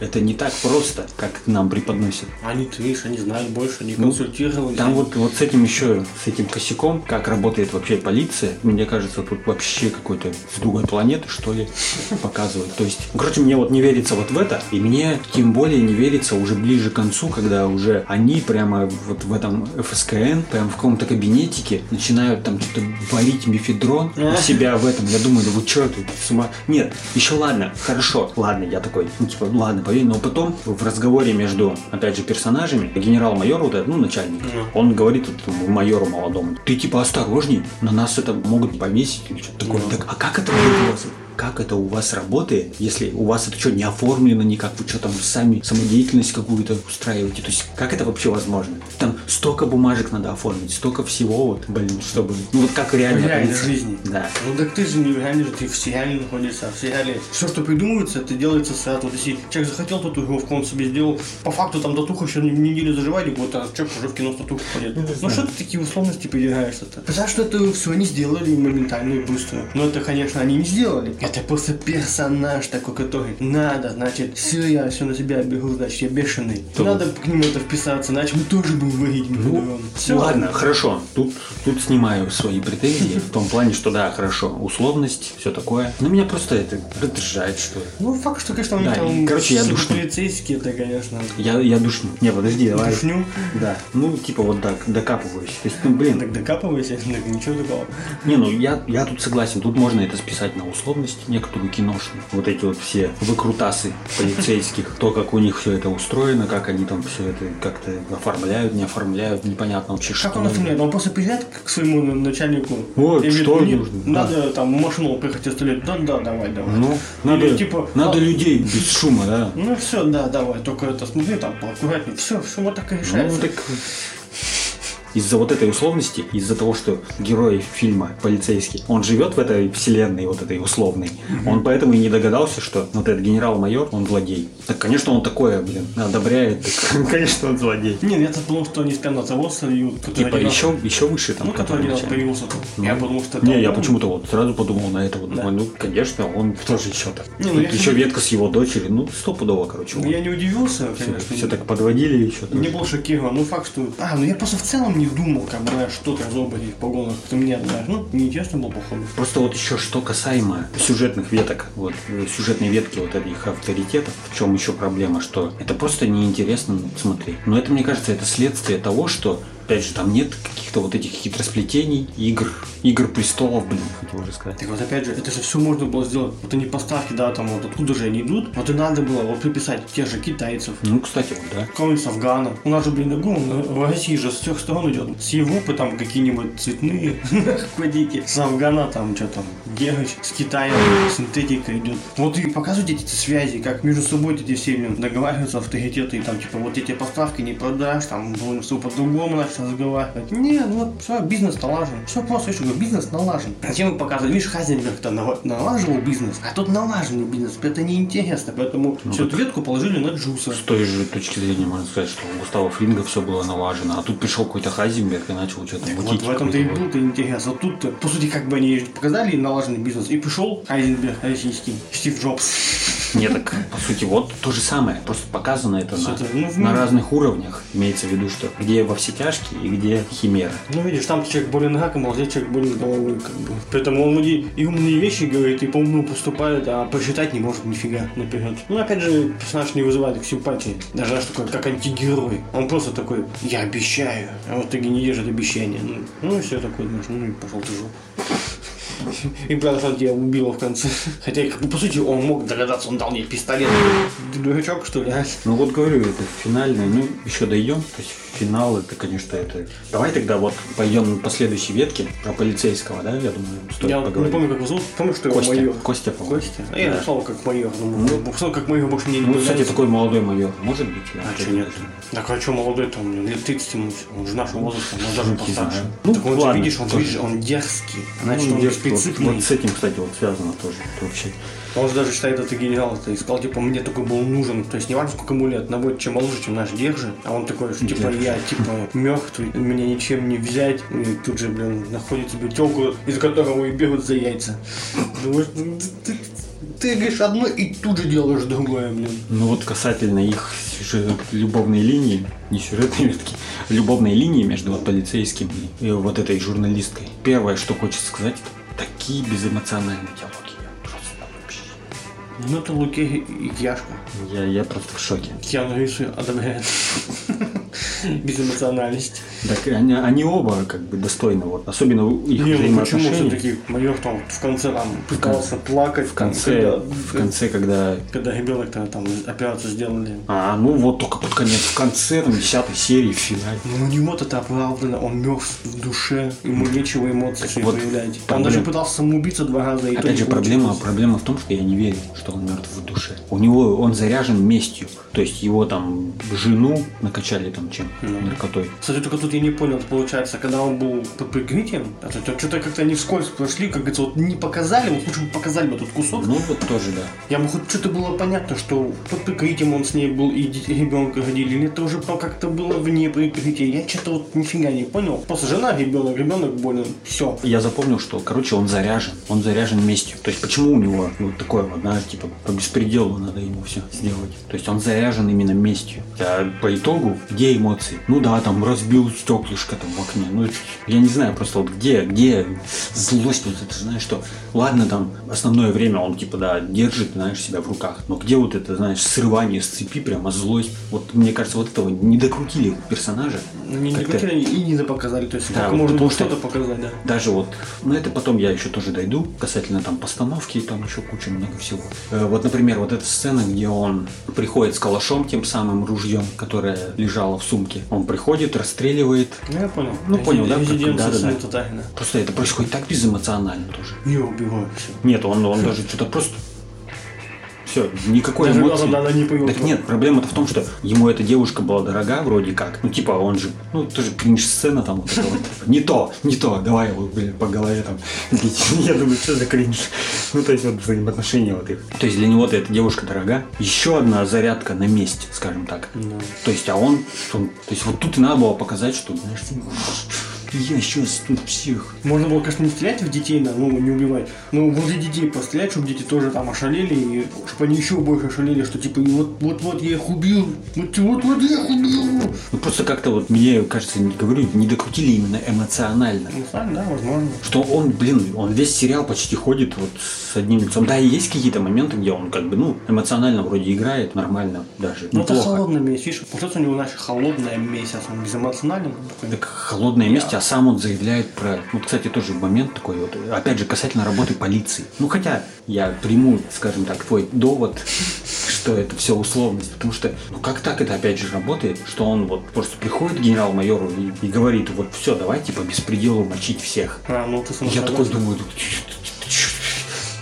это не так просто, как нам преподносят. Они, ты видишь, они знают больше, они Ну, консультировались. Там вот, вот с этим еще, с этим косяком, как работает вообще полиция, мне кажется, тут вообще какой-то с другой планеты, что ли, показывают. То есть, короче, мне вот не верится вот в это, и мне тем более не верится уже ближе к концу, когда уже они прямо вот в этом ФСКН, прям в каком-то кабинетике начинают там что-то варить мифедрон у себя в этом. Я думаю, да вы что тут с ума? Нет, еще ладно, хорошо, ладно, я такой, ну типа, ладно, поверь, но потом в разговоре между, опять же, персонажами, генерал-майор вот этот, ну, начальник, он говорит вот майору молодому, ты типа осторожней, на нас это могут повесить или что-то такое. Ну. Так, а как это вас? Как это у вас работает, если у вас это что, не оформлено никак, вы что там сами самодеятельность какую-то устраиваете? То есть, как это вообще возможно? Там столько бумажек надо оформить, столько всего, вот, блин, чтобы... Ну, вот как реально... В реальной жизни. Да. Ну так ты же не в реальной жизни, ты в сериале находишься, а в сериале все, что придумывается, это делается сразу. Вот если человек захотел татуировку, он себе сделал, по факту там татуха еще неделю заживает, и вот а человек уже в кино с татухой ходит. Ну что ты такие условности придираешься-то? Потому что это все они сделали моментально и быстро. Но это, конечно, они не сделали. Это просто персонаж такой, который надо, значит, все, я все на себя бегу, значит, я бешеный. То- Надо к нему это вписаться, иначе мы тоже будем. Всё. Ну, ладно, хорошо. Тут, тут снимаю свои претензии в том плане, что да, хорошо, условность, все такое. Но меня просто это раздражает, что ли. Ну, факт, что, конечно, у них Да, там короче, я все душный. полицейские, это, конечно, Я, я душню. Не, подожди, давай. душню. Да. Ну, типа вот так, докапываюсь. То есть, ну, блин, Так докапывайся, так ничего такого. не, ну я, я тут согласен, тут можно это списать на условность. Условность некоторую киношную. Вот эти вот все выкрутасы полицейских, то, как у них все это устроено, как они там все это как-то оформляют, не оформляют, непонятно вообще, Как что. он оформляет? Он просто приезжает к своему начальнику. Вот, и говорит, что «Мне нужно?» Надо там машину приехать оставлять. Да, да, давай, давай. Ну, надо, Или, типа, надо а- людей без шума, да. Ну все, да, давай, только это смотри, там поаккуратнее. Все, все вот так и решается. Ну, так из-за вот этой условности, из-за того, что герой фильма полицейский, он живет в этой вселенной вот этой условной, он поэтому и не догадался, что вот этот генерал-майор, он злодей. Так, конечно, он такое, блин, одобряет, так, конечно, он злодей. Не, я подумал, что они скажут завод сольют. который Типа еще, еще выше там. Ну, который раз начальник. появился тут. Ну. Я подумал, что это Не, я почему-то вот сразу подумал на это. Вот, Да. думаю, ну, конечно, он тоже еще-то. Не, ну, я еще всегда- ветка с его дочерью, ну, стопудово, короче. Я не удивился, конечно. все, так подводили еще. Не был шокирован, ну факт, что... А, ну я просто в целом не думал, как бы, знаешь, что там за оба этих погонах. Это мне, знаешь, ну, неинтересно было, походу. Просто вот еще что касаемо сюжетных веток, вот э, сюжетной ветки вот этих авторитетов, в чем еще проблема, что это просто неинтересно смотреть. Но это, мне кажется, это следствие того, что, опять же, там нет каких-то вот этих хитросплетений, игр, игр престолов, блин, хотел уже сказать. Так вот, опять же, это же все можно было сделать. Вот они поставки, да, там вот откуда же они идут. Вот и надо было вот приписать тех же китайцев, Ну, кстати, вот, да. кого-нибудь с Афгана. У нас же, блин, ну, в России же с всех сторон идет. С Европы там какие-нибудь цветные квадики. С Афгана там что там, Герыч. С Китая синтетика идет. Вот и показывают эти связи, как между собой эти все договариваются авторитеты. И там типа вот эти поставки не продашь, там будем все по-другому начать разговаривать. Не, ну вот все, бизнес налажен. Все просто, видишь, говорю, бизнес налажен. Зачем вы показывать? Видишь, Хазенберг-то нала- налаживал бизнес, а тут налаженный бизнес. Это неинтересно, поэтому всю эту ветку положили на Джуса. С той же точки зрения можно сказать, что у Густава Фринга все было налажено, а тут пришел какой-то Хазенберг и начал что-то Вот мутить. в этом-то и вот. был-то интерес. А тут, по сути, как бы они показали налаженный бизнес, и пришел Хайзенберг российский, Стив Джобс. Нет, так по сути вот то же самое, просто показано это на, это, ну, на мире. разных уровнях. Имеется в виду, что где во все тяжкие и где химера. Ну, видишь, там человек болен раком, а здесь человек болен головой, как бы. Поэтому он многие и умные вещи говорит, и по-умному поступает, а посчитать не может нифига наперед. Ну, опять же, персонаж не вызывает их симпатии. Даже знаешь, такой, как антигерой. Он просто такой, я обещаю, а в итоге не держит обещания. Ну, ну и все такое, ну и пошел ты жопу. И правда, я убила в конце. Хотя, как бы, по сути, он мог догадаться, он дал мне пистолет. Ты дурачок, что ли, а? Ну вот говорю, это финальное, ну еще дойдем. То есть финал это, конечно, это... Давай тогда вот пойдем по следующей ветке про полицейского, да, я думаю, стоит Я вот не поговорить. помню, как его зовут. Помню, что Костя, майор. Костя, по-моему. Костя? А я Да. написал как майор. Думаю, ну, написал как майор, больше мне не Ну, кстати, нравится. такой молодой майор, может быть? я А вот что нет? Так а что молодой там, лет 30 ему, он же нашего возраста, он даже постарше. Ну, так он ладно, видишь, он, видишь, он дерзкий. Значит, Ну, он дерзкий, вот- специфный. Вот с этим, кстати, вот связано тоже вообще. Он же даже считает это генерал-то и сказал, типа, мне такой был нужен. То есть не важно, сколько ему лет, набор чем моложе, чем наш держи. А он такой, что, типа, Держи. я, типа, мертвый, меня ничем не взять. И тут же, блин, находит себе телку, из которого и бегут за яйца. Думаешь, «Ну, ты, ты- ты говоришь одно и тут же делаешь другое, блин. Ну вот касательно их сюжет- любовной линии, не сюжетной ветки, любовной линии между вот полицейским и вот этой журналисткой. Первое, что хочется сказать, это такие безэмоциональные диалоги. Ну, это Луке и Яшка. Я, я просто в шоке. Киану Ривзу одобряет. Безэмоциональность. Так они, они оба как бы достойны, вот, особенно их Не, ну почему все-таки майор там в конце там пытался плакать. В конце, в конце, когда... Когда ребенок-то там операцию сделали. А, ну вот только под конец, в конце, там, десятой серии, в финале. Ну, у него это оправдано, он мертв в душе, ему нечего эмоций вот проявлять. Он даже пытался самоубиться два раза, и Опять же, проблема, проблема в том, что я не верю, что он мертв в душе. У него он заряжен местью. То есть его там жену накачали там чем? Ну. Наркотой. Кстати, только тут я не понял, получается, когда он был под прикрытием, это, это что-то как-то они вскользь прошли, как говорится, вот не показали, вот лучше бы показали бы тут кусок. Ну вот тоже да. Я бы хоть что-то было понятно, что под прикрытием он с ней был и ребенка родили, или это уже как-то было вне прикрытия. Я что-то вот нифига не понял. Просто жена, ребенок, ребенок болен. Все. Я запомнил, что, короче, он заряжен. Он заряжен местью. То есть почему у него вот такое вот, знаете, типа по беспределу надо ему все сделать. То есть он заряжен именно местью. А по итогу, где эмоции? Ну да, там разбил стеклышко там в окне. Ну, я не знаю просто вот где, где злость вот это, знаешь, что ладно там основное время он типа да держит, знаешь, себя в руках, но где вот это, знаешь, срывание с цепи, прямо злость. Вот мне кажется, вот этого не докрутили персонажа. Ну, не, докрутили и не допоказали. То есть, Да, только вот можно было что-то показать, да. Даже вот, ну это потом я еще тоже дойду, касательно там постановки, там еще куча много всего. Э, Вот, например, вот эта сцена, где он приходит с калашом, тем самым ружьем, которое лежало в сумке. Он приходит, расстреливает. Ну, я понял. Ну, понял, да, да, да, да. Просто это происходит так безэмоционально тоже. Не убиваю все. Нет, он, он даже что-то просто... Все, никакой Даже эмоции. глазом, да, не повел. Так нет, проблема-то в том, что ему эта девушка была дорога вроде как. Ну, типа, он же, ну, тоже кринж-сцена там вот вот. Не то, не то, давай его, блин, по голове там. Я думаю, что за кринж? Ну, то есть, вот взаимоотношения вот их. То есть, для него-то эта девушка дорога. Еще одна зарядка на месте, скажем так. Ну, То есть, а он, он- то есть, вот тут и надо было показать, что, знаешь, я сейчас тут всех Можно было, конечно, не стрелять в детей, ну, не убивать. Ну, возле детей пострелять, чтобы дети тоже там ошалели, и чтобы они еще больше ошалели, что типа, вот, вот, вот я их убил, вот, вот, вот я их убил. Ну просто как-то вот мне кажется, не говорю, не докрутили именно эмоционально. Ну, так, да, возможно. Что он, блин, он весь сериал почти ходит вот с одним лицом. Да, и есть какие-то моменты, где он как бы, ну, эмоционально вроде играет, нормально даже, Ну, это холодная месть, видишь, получается у него, знаешь, холодная месть, а он безэмоциональный. Так холодная месть, а сам он заявляет про... Вот, кстати, тоже момент такой вот, опять же, касательно работы полиции. Ну, хотя я приму, скажем так, твой довод, что это все условность, потому что, ну, как так это опять же работает, что он вот просто приходит к генерал-майору и, и говорит, вот все, давайте по беспределу мочить всех. А, ну, ты Я такой думаю, ты,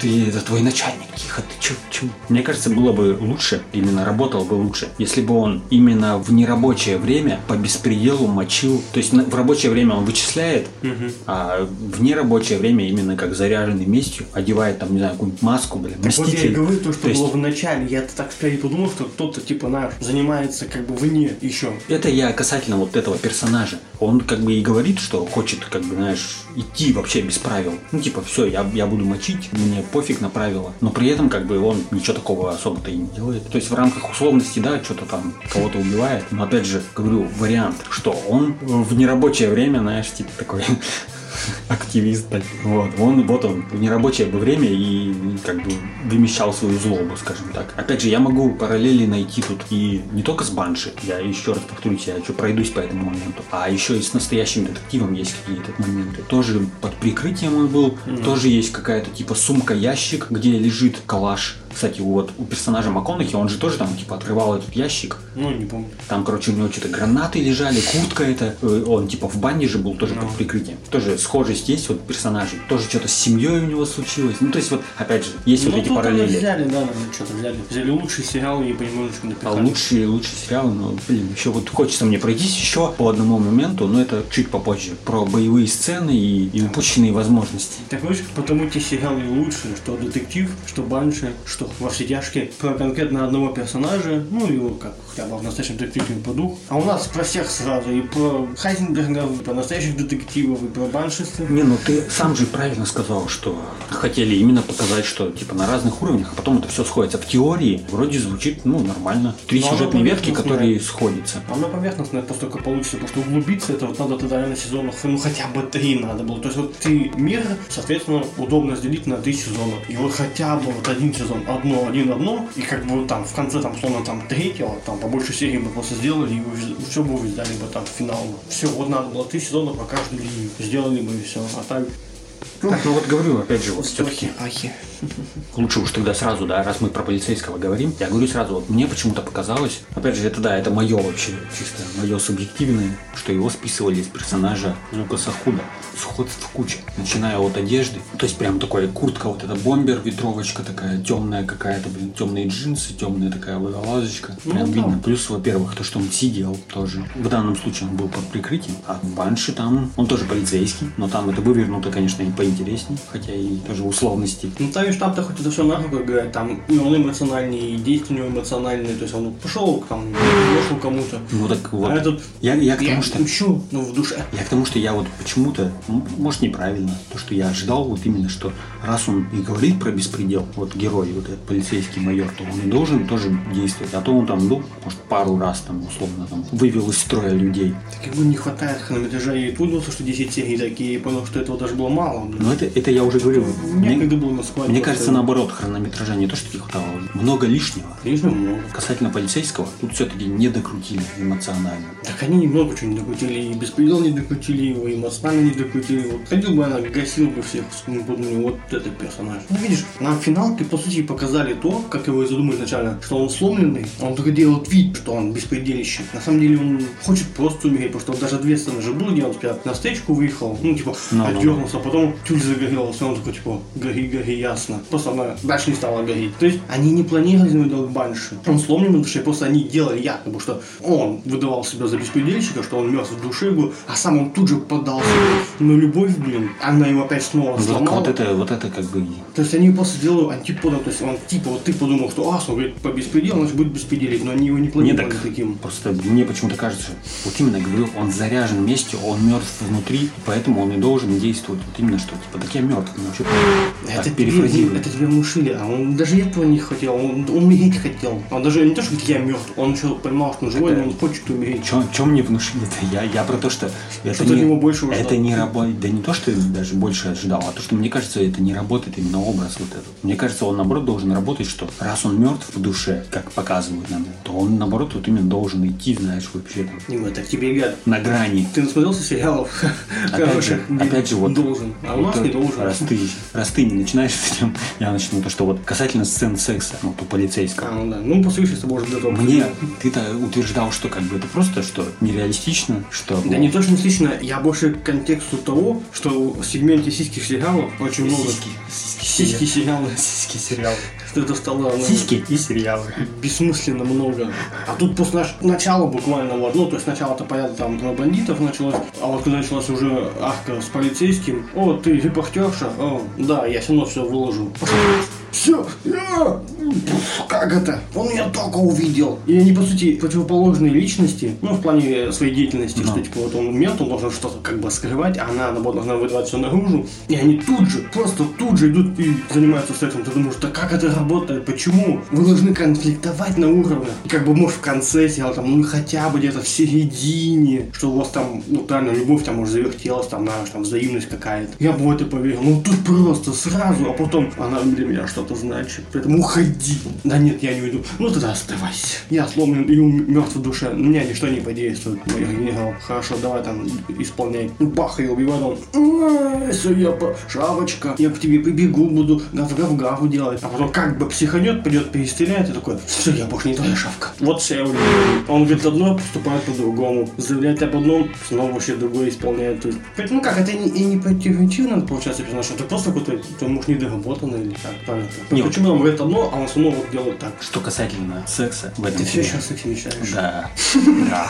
ты- это твой начальник, тихо, ты чё, чё? Мне кажется, было бы лучше, именно работало бы лучше, если бы он именно в нерабочее время по беспределу мочил, то есть в рабочее время он вычисляет, Мгм. а в нерабочее время именно как заряженный местью одевает там, не знаю, какую-нибудь маску, блин, Так вот я и мститель. говорю то, что То есть- было в начале. Я так скорее подумал, что кто-то, типа, наш, занимается как бы вне еще. Это я касательно вот этого персонажа. Он как бы и говорит, что хочет, как бы, знаешь, идти вообще без правил. Ну, типа, все, я, я буду мочить, мне пофиг на правила. Но при этом, как бы, он ничего такого особо-то и не делает. То есть в рамках условности, да, что-то там кого-то убивает. Но опять же, говорю, вариант, что он в нерабочее время, знаешь, типа такой активист. Вот. Он, вот он, в нерабочее бы время и как бы вымещал свою злобу, скажем так. Опять же, я могу параллели найти тут и не только с Банши, я еще раз повторюсь, я еще пройдусь по этому моменту, а еще и с настоящим детективом есть какие-то моменты. Тоже под прикрытием он был, тоже есть какая-то типа сумка-ящик, где лежит калаш. Кстати, вот у персонажа МакКонахи, он же тоже там типа открывал этот ящик, Ну, не помню. там, короче, у него что-то гранаты лежали, куртка это. э, Он типа в бане же был тоже под прикрытием. Тоже схожесть есть вот персонажей. Тоже что-то с семьей у него случилось. Ну, то есть вот, опять же, есть вот ну, эти тут они параллели. взяли, да, что-то взяли. Взяли лучший сериал и понемножечку А напихали. лучшие, лучшие сериалы, ну, блин, еще вот хочется мне пройтись еще по одному моменту, но это чуть попозже. Про боевые сцены и, и упущенные возможности. Так видишь, потому те сериалы лучше, что детектив, что банши, что во все тяжкие, про конкретно одного персонажа, ну его как хотя бы в настоящем детективе по духу. А у нас про всех сразу, и про Хайзенбергов, и про настоящих детективов, и про баншистов. Не, ну ты сам же правильно сказал, что хотели именно показать, что типа на разных уровнях, а потом это все сходится. В теории вроде звучит, ну, нормально. Три оно сюжетные ветки, которые сходятся. Она поверхностная постольку получится, потому что углубиться это вот надо тогда на сезонах, ну хотя бы три надо было. То есть вот ты мир, соответственно, удобно разделить на три сезона. И вот хотя бы вот один сезон, одно, один, одно, и как бы там в конце там словно там третьего, там побольше серий бы просто сделали, и все бы вы сдали бы там финал. Все, вот надо было три сезона по каждой линии. Сделали бы и все. А так Так, ну вот говорю, опять же, вот все-таки ахи. лучше уж тогда сразу, да, раз мы про полицейского говорим, я говорю сразу, вот мне почему-то показалось, опять же, это да, это мое вообще, чисто мое субъективное, что его списывали из персонажа Лукаса Худа. Сходств куча, начиная от одежды, то есть прям такой куртка, вот эта бомбер, ветровочка такая темная какая-то, блин, темные джинсы, темная такая водолазочка, Ну прям да. видно. Плюс, во-первых, то, что он сидел тоже. В данном случае он был под прикрытием, а Банши там, он тоже полицейский, но там это вывернуто, конечно, поинтереснее, хотя и тоже условности. Ну так сами штаб-то хоть это все нахуй как говорят, там и он эмоциональный, и действия у него эмоциональные, то есть он пошел там, вышел кому-то. Ну так вот. А этот, Я, я к я тому, что... мщу, ну, в душе. Я к тому, что я вот почему-то, может неправильно, то, что я ожидал вот именно, что раз он и говорит про беспредел, вот герой, вот этот полицейский майор, то он и должен тоже действовать. А то он там, ну, может, пару раз там, условно, там, вывел из строя людей. Так ему не хватает хронометража, и пользовался, что 10 серий такие, и понял, что этого даже было мало. Но это, это я уже говорил. Мне, Некогда было складе. мне кажется, наоборот, хронометража не то, что не хватало, много лишнего. Конечно, много. Касательно полицейского, тут все-таки не докрутили эмоционально. Так они немного чего не докрутили, и беспредел не докрутили его, и эмоционально не докрутили. Вот ходил бы она, гасил бы всех, ну, подумали, вот этот персонаж. Ну, видишь, нам в финалке, по сути, показали то, как его и задумали изначально, что он сломленный, он только делает вид, что он беспредельщик. На самом деле он хочет просто умереть, потому что он даже две сцены же было делать, сперва на стечку выехал, ну, типа, Ну, ну, отдернулся, а потом тюль загорелся, и он такой, типа, гори, гори, ясно. Просто она дальше не стала гореть. То есть они не планировали него делать банши. Он сломлен в душе, просто они делали я, потому что он выдавал себя за беспредельщика, что он мертв в душе был, а сам он тут же поддался на любовь, блин. Она его опять снова Ну, сломала. вот это, вот это как бы То есть они просто сделали антиподом, то есть он типа вот ты подумал, что а, он говорит по беспределу, значит будет беспределить, но они его не планировали так. таким. Просто мне почему-то кажется, вот именно говорю, он заряжен вместе, он мертв внутри, поэтому он и должен действовать вот именно что, типа, так я мертв, ну вообще Это так тебе, это тебе внушили, а он даже этого не хотел, он умереть хотел. Он даже не то, что я мертв, он еще понимал, что он живой, Это- но он хочет умереть. Чем, мне внушили-то? Я, я про то, что это Что от него больше это ожидал. не работает, да не то, что я даже больше ожидал, а то, что мне кажется, это не работает именно образ вот этот. Мне кажется, он наоборот должен работать, что раз он мертв в душе, как показывают нам, то он наоборот вот именно должен идти, знаешь, вообще там Не, так тебе говорят, на грани. ты насмотрелся сериалов Опять же, опять же, вот, должен, а у нас не должен. Раз ты, раз ты не начинаешь с этим, я начну то, что вот касательно сцен секса, ну, то полицейского. А, ну да, ну с тобой уже готов. Мне ты-то утверждал, что как бы это просто, что нереалистично, что... Да не то, что не лично, я больше к контексту того, что в сегменте сиських сериалов очень много Сиськи, сериалы, сиськи сериалы. что это стало Сиськи и сериалы. бессмысленно много. А тут после наш... начала буквально вот, ну, то есть сначала-то понятно, там про бандитов началось, а вот когда началась уже арка с полицейским, о, ты репортерша, о, да, я все равно все выложу. Все, я... как это? Он меня только увидел. И они, по сути, противоположные личности, ну, в плане своей деятельности, Да. что, типа, вот он мент, он должен что-то как бы скрывать, а она, наоборот, должна выдавать все наружу. И они тут же, просто тут же идут и занимаются сексом. Ты думаешь, да как это работает? Почему? Вы должны конфликтовать на уровне. И как бы, может, в конце сериала, там, ну, хотя бы где-то в середине, что у вас там, ну, реально, любовь там, может, завертелась, там, знаешь, там, взаимность какая-то. Я бы в это поверил. Ну, тут просто сразу, а потом она для меня что-то значит. Поэтому уходи. Да нет, я не уйду. Ну, тогда оставайся. Я сломлен и мертв в душе. На меня ничто не подействует. Майор генерал, хорошо, давай там исполняй. Бах, и убивает он. Все, я по... Шапочка. Я к тебе прибегу, буду гав-гав-гав делать. А потом как бы психанет, придет, перестреляет и такой, все, я больше не твоя шавка. Вот все я. Он говорит одно, поступает по-другому. Заявляет об одном, снова вообще другое исполняет. Ну как, это не, и не противоречиво надо получается персонаж, это просто какой-то, может недоработанный или как, правильно? Не, Почему он говорит одно, а он все равно вот делает так? Что касательно секса в этом Ты все еще сексе мечтаешь. Да. Да.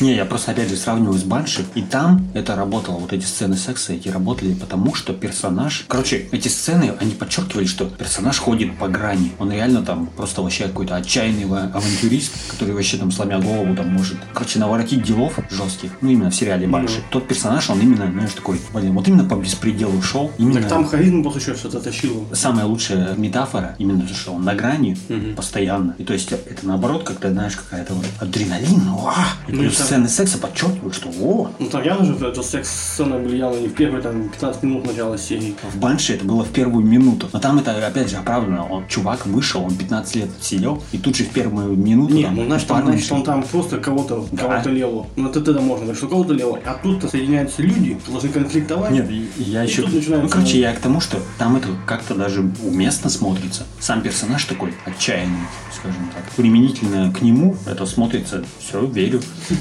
Не, я просто опять же сравниваю с Банши, и там это работало, вот эти сцены секса, эти работали потому, что персонаж... Короче, эти сцены, они подчеркивали, что персонаж ходит по грани. Он реально там просто вообще какой-то отчаянный ва- авантюрист, который вообще там сломя голову там может, короче, наворотить делов жестких. Ну, именно в сериале Банши. Тот персонаж, он именно, знаешь, такой, блин, вот именно по беспределу шел. Именно... Так там харизма после еще все это тащило. Самая лучшая метафора именно то, что он на грани Мгм. постоянно. И то есть это наоборот, как-то, знаешь, какая-то вот адреналин, уа! И Ну, плюс это- сцены секса подчеркивают, что о, Ну там явно же эта секс-сцена влияла не в первые там 15 минут начала серии. в Банше это было в первую минуту. Но там это, опять же, оправдано. Он, чувак вышел, он 15 лет сидел, и тут же в первую минуту Не, там, ну значит, там, значит, он там просто кого-то Да. кого-то лело. Ну это тогда можно говорить, что кого-то лело. А тут-то соединяются люди, должны конфликтовать. Нет, и- и я И еще... Ну, короче, я к тому, что там это как-то даже уместно смотрится. Сам персонаж такой отчаянный, скажем так. Применительно к нему это смотрится, все, верю.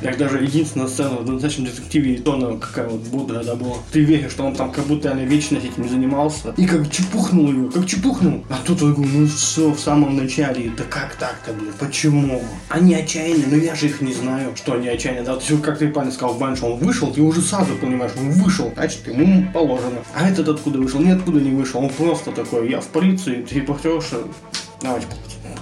Как даже единственная сцена в «Настоящем детективе» и то она какая вот бодрая, да, была. Ты веришь, что он там как будто реально вечность этим занимался. И как чепухнул ее, как чепухнул. А тут я говорю, ну все, в самом начале. Да как так-то, блин, почему? Они отчаянные, но я же их не знаю, что они отчаянные. Да, вот как ты правильно сказал, Банш, он вышел, ты уже сразу понимаешь, он вышел, значит, ему положено. А этот откуда вышел? Ниоткуда не вышел, он просто такой, я в полиции, ты репортерша, давайте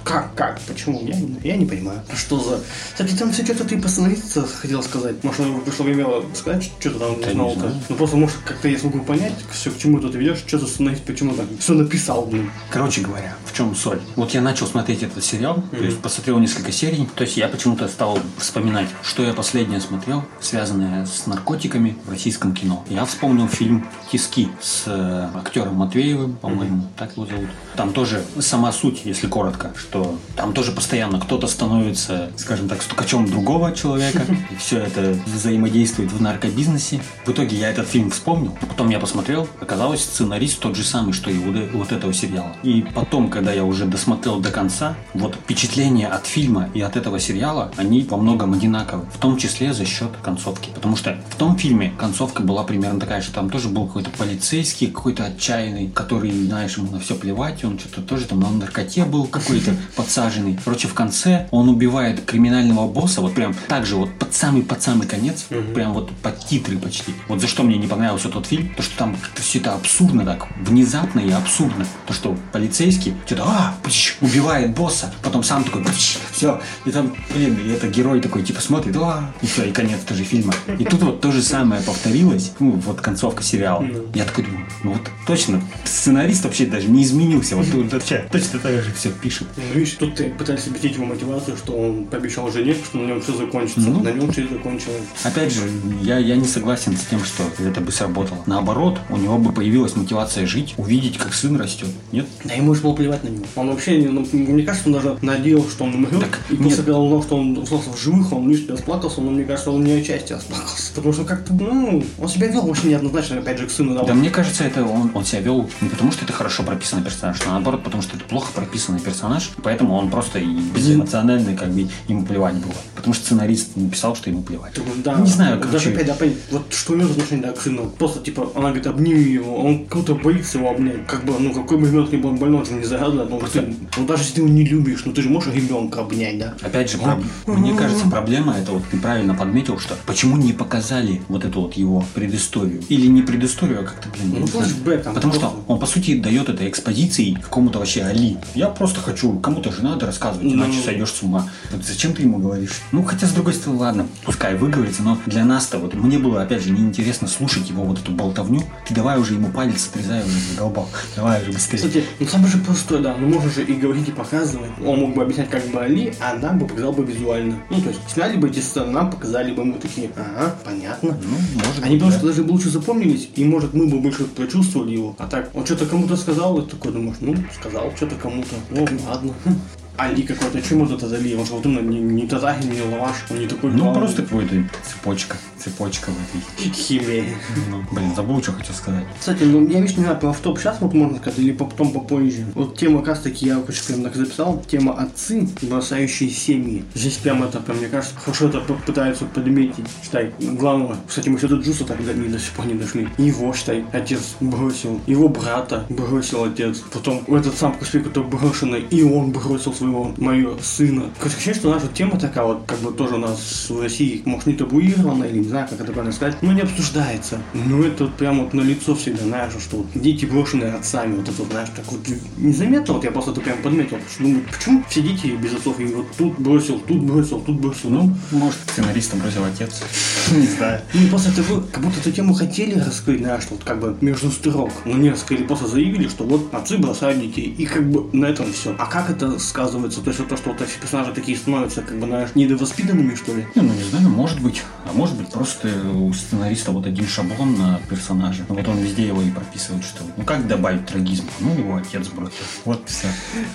как, как, почему? Я, я не понимаю. Что за... Кстати, там все что-то ты постановиться хотел сказать. Может, пришло время сказать, что-то там Да узнал не знаю. Ну, просто, может, как-то я смогу понять, все, к чему ты ведешь, что остановить, почему так. Все написал, блин. Короче говоря, в чем соль? Вот я начал смотреть этот сериал, то есть посмотрел несколько серий, то есть я почему-то стал вспоминать, что я последнее смотрел, связанное с наркотиками в российском кино. Я вспомнил фильм «Тиски» с э, актером Матвеевым, по-моему, так его зовут. Там тоже сама суть, если коротко, что там тоже постоянно кто-то становится, скажем так, стукачом другого человека, и все это взаимодействует в наркобизнесе. В итоге я этот фильм вспомнил, потом я посмотрел, оказалось, сценарист тот же самый, что и вот этого сериала. И потом, когда я уже досмотрел до конца, вот впечатления от фильма и от этого сериала, они во многом одинаковы, в том числе за счет концовки. Потому что в том фильме концовка была примерно такая, что там тоже был какой-то полицейский, какой-то отчаянный, который, знаешь, ему на все плевать, он что-то тоже там на наркоте был какой-то подсаженный. Короче, в конце он убивает криминального босса, вот прям так же, вот под самый под самый конец, прям вот под титры почти. Вот за что мне не понравился тот фильм, то что там как-то все это абсурдно так, внезапно и абсурдно. То, что полицейский что-то а, пш, убивает босса, потом сам такой все, и там, блин, и это герой такой типа смотрит, а, и все, и конец тоже фильма. И тут вот то же самое повторилось, ну, вот концовка сериала. Я такой думаю, ну вот точно, сценарист вообще даже не изменился, вот тут вообще точно так же все пишет. Ну, видишь, тут ты пытались объяснить его мотивацию, что он пообещал жене, что на нем все закончится. Ну. На нем все и закончилось. Опять же, я, я не согласен с тем, что это бы сработало. Наоборот, у него бы появилась мотивация жить, увидеть, как сын растет. Нет? Да ему же было плевать на него. Он вообще, ну, мне кажется, он даже надеялся, что он умрет. Так, и нет. после когда он узнал, что он остался в живых, он лишь расплакался, но мне кажется, он не отчасти расплакался. Потому что как-то, ну, он себя вел вообще неоднозначно, опять же, к сыну. Да, Да мне кажется, это он, он себя вел не потому, что это хорошо прописанный персонаж, а наоборот, потому что это плохо прописанный персонаж, поэтому он просто безэмоциональный, как бы ему плевать было. Потому что сценарист написал, что ему плевать. Вот, Да, Не знаю, даже короче. опять, да, понять, вот что за отношение да, к сыну. Просто, типа, она говорит, обними его, он как-то боится его обнять. Как бы, ну, какой бы ребенок ни был больной, он не загадывает. Ну, ты- ну, даже если ты его не любишь, ну, ты же можешь ребенка обнять, да? Опять же, проб- мне кажется, проблема это вот ты правильно подметил, что почему не показали вот эту вот его предысторию. Или не предысторию, а как-то, блин, Ну, не знаю. Потому просто. что он, по сути, дает это экспозицией какому-то вообще Али. Я просто хочу, кому-то же надо рассказывать, иначе Ну. сойдешь с ума. Вот зачем ты ему говоришь? Ну, хотя, с другой стороны, ладно, пускай выговорится, но для нас-то вот, мне было, опять же, неинтересно слушать его вот эту болтовню. Ты давай уже ему палец отрезай, уже задолбал. Давай уже быстрее. Кстати, ну самое же простое, да, ну можно же и говорить, и показывать. Он мог бы объяснять, как бы Али, а нам бы показал бы визуально. Ну, то есть, сняли бы эти сцены, нам показали бы, мы такие, ага, понятно. Ну, может Они быть, потому да. что даже бы лучше запомнились, и может мы бы больше прочувствовали его. А так, он что-то кому-то сказал, и такой думаешь, ну, сказал что-то кому-то, ну, ладно. 哼 Али какой-то, чем вот этот Али? Он же вот именно не, не Татахин, не Лаваш, он не такой Ну, главный. просто какой-то цепочка. Цепочка в этой. химия. Ну, блин, забыл, что хотел сказать. Кстати, ну я вижу, не знаю, про автоп сейчас вот можно сказать, или потом попозже. Вот тема, как раз таки, я очень прям так записал, тема отцы, бросающие семьи. Здесь прям это, прям, мне кажется, хорошо это пытаются подметить. Считай, главного, кстати, мы все до Джуса до, не до сих пор не дошли. Его, считай, отец бросил, его брата бросил отец, потом этот сам Каспий, который брошенный, и он бросил своего, моего сына. Ощущение, что наша тема такая вот, как бы тоже у нас в России, может, не табуирована, или не знаю, как это правильно сказать, но не обсуждается. Ну, это вот прям вот на лицо всегда, знаешь, что вот дети брошенные отцами, вот это, вот, знаешь, так вот незаметно, вот я просто это прям подметил, что думаю, почему все дети без отцов, и вот тут бросил, тут бросил, тут бросил, Ну, может, сценариста бросил отец. Не знаю. ну, просто это вы, как будто эту тему хотели раскрыть, знаешь, вот как бы между строк. Но не раскрыли, просто заявили, что вот отцы бросают детей. И как бы на этом все. А как это сказывается? То есть вот то, что вот эти персонажи такие становятся, как бы, знаешь, недовоспитанными, что ли? Не, ну не знаю, может быть. А может быть, просто у сценариста вот один шаблон на персонажа. Ну, вот он везде его и прописывает, что ну как добавить трагизма? Ну, его отец бросил. Вот все.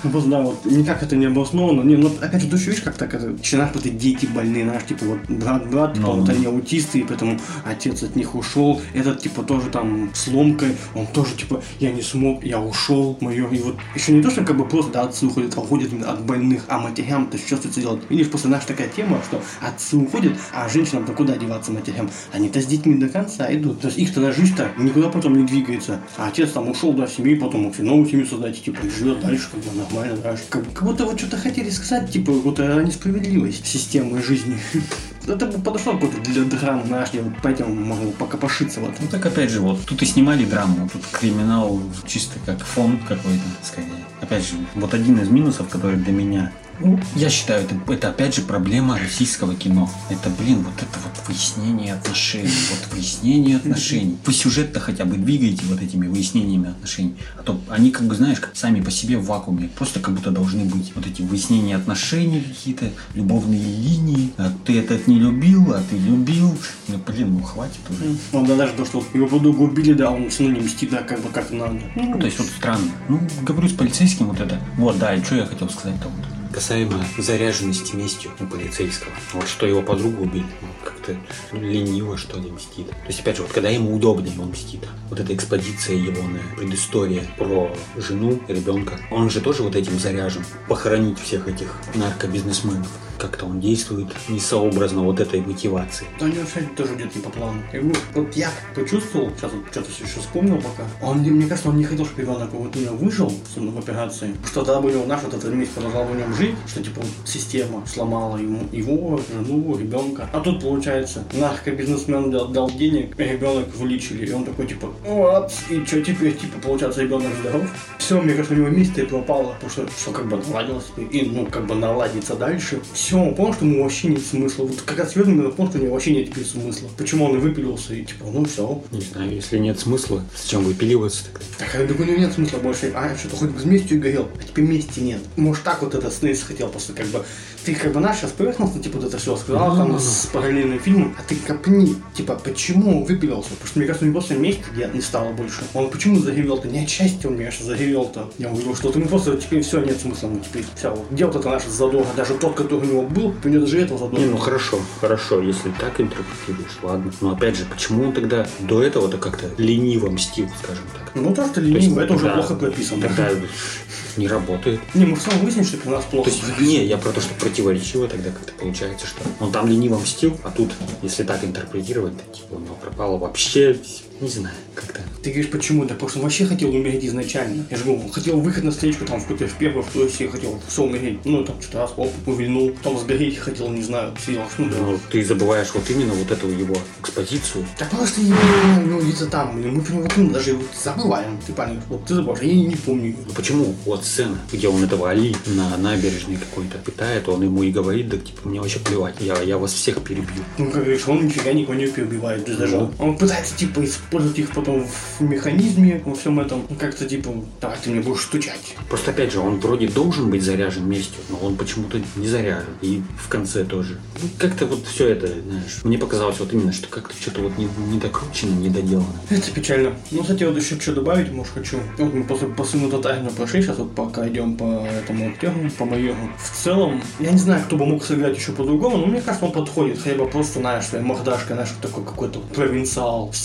Ну, просто, да, вот никак это не обосновано. Не, ну, опять же, ты видишь, как так это, вот эти дети больные, знаешь, типа, вот брат-брат, типа, Ну, вот ну. они аутисты, и поэтому отец от них ушел, этот, типа, тоже там с ломкой, он тоже, типа, я не смог, я ушел, мое, и вот еще не то, что как бы просто, да, отцы уходят, а уходят от больных, а матерям-то что остается делать? Видишь, после наша такая тема, что отцы уходят, а женщинам-то куда деваться матерям? Они-то с детьми до конца идут. То есть их-то на жизнь-то никуда потом не двигается. А отец там ушел до семьи, потом вообще новую семью создать, и, типа, и живет дальше, как бы нормально, дальше. Как, как будто вот что-то хотели сказать, типа, вот о несправедливость системы жизни. Это бы подошло какой-то для драмы наш, пойдем, можно пока пошиться в этом. Ну так опять же, вот тут и снимали драму, тут криминал чисто как фон какой-то, скорее. Опять же, вот один из минусов, который для меня ну, я считаю, это, это опять же проблема российского кино. Это, блин, вот это вот выяснение отношений. Вот выяснение отношений. Вы сюжет-то хотя бы двигаете вот этими выяснениями отношений. А то они, как бы, знаешь, как сами по себе в вакууме. Просто как будто должны быть вот эти выяснения отношений какие-то, любовные линии. А ты этот не любил, а ты любил. Ну, блин, ну хватит уже. Ну, да даже то, что его подругу убили, да, он все равно не мстит, да, как бы как надо. Ну, то есть вот странно. Ну, говорю с полицейским вот это. Вот, да, и что я хотел сказать-то вот касаемо заряженности местью у полицейского. Вот что его подругу убили, ну, как-то лениво, что ли, мстит. То есть, опять же, вот когда ему удобнее, он мстит. Вот эта экспозиция его на предыстория про жену, ребенка, он же тоже вот этим заряжен. Похоронить всех этих наркобизнесменов как-то он действует несообразно вот этой мотивации. Да, у него все тоже идет не по плану. Говорю, вот я почувствовал, сейчас вот что-то еще вспомнил пока, он, мне кажется, он не хотел, чтобы ребенок вот именно выжил в операции, что тогда бы у него наш вот этот месяц продолжал в нем жить, что типа система сломала ему его, жену, ребенка. А тут получается, наркобизнесмен дал, дал денег, ребенок вылечили, и он такой типа, вот, и что теперь, типа, получается, ребенок здоров. Все, мне кажется, у него место и пропало, потому что все как бы наладилось, и ну как бы наладится дальше. Все, он понял, что ему вообще нет смысла. Вот как раз Ведьмин понял, что у него вообще нет теперь смысла. Почему он и выпилился, и типа, ну все. Не знаю, если нет смысла, зачем выпиливаться тогда? Так, а у него нет смысла больше. А, что-то хоть бы с местью горел, а теперь мести нет. Может так вот это Снейс хотел просто как бы ты как бы наш сейчас поверхностно, типа, вот это все сказал, там, с параллельным фильмом, а ты копни, типа, почему он выпилился? Потому что, мне кажется, у него после месяца я не стало больше. Он почему заревел-то? Не от счастья он, конечно, заревел-то. Я говорю, что ты ему просто теперь все, нет смысла, ну, теперь все. Дело это наше задорно. Даже тот, который у него был, у него даже этого задорно. Не, ну хорошо, хорошо, если так интерпретируешь, ладно. Но опять же, почему он тогда до этого-то как-то лениво мстил, скажем так? Ну, то, что лениво, это уже плохо прописано. Тогда не работает. Не, мы в целом выяснили, что у нас плохо. То есть, не, я про то, что противоречиво тогда как-то получается, что он там лениво мстил, а тут, если так интерпретировать, то типа у него пропало вообще не знаю, как-то. Ты говоришь, почему? Да потому что он вообще хотел умереть изначально. Я же говорю, он хотел выход на встречку, там, в какой-то в первой, второй серии хотел все умереть. Ну, там, что-то раз, оп, увильнул. Потом сгореть хотел, не знаю, съел. Ну, да. ну, ты забываешь вот именно вот эту его экспозицию. Так просто его, ну, где-то там, мы про него ну, даже вот забываем. Ты понял, вот ты забываешь, я не помню. Ну, почему? Вот сцена, где он этого Али на набережной какой-то пытает, он ему и говорит, да, типа, мне вообще плевать, я, я вас всех перебью. Ну, как говоришь, он нифига никого не перебивает, даже. Ну. Он пытается, типа, использовать их потом в механизме, во всем этом, как-то типа, давай ты мне будешь стучать. Просто опять же, он вроде должен быть заряжен местью, но он почему-то не заряжен. И в конце тоже. Ну, как-то вот все это, знаешь, мне показалось вот именно, что как-то что-то вот не, не докручено, не доделано. Это печально. Ну, кстати, вот еще что добавить, может, хочу. Вот мы после по сыну тотально прошли, сейчас вот пока идем по этому актеру, по моему. В целом, я не знаю, кто бы мог сыграть еще по-другому, но мне кажется, он подходит. Хотя бы просто, знаешь, своей мордашкой, знаешь, такой какой-то провинциал в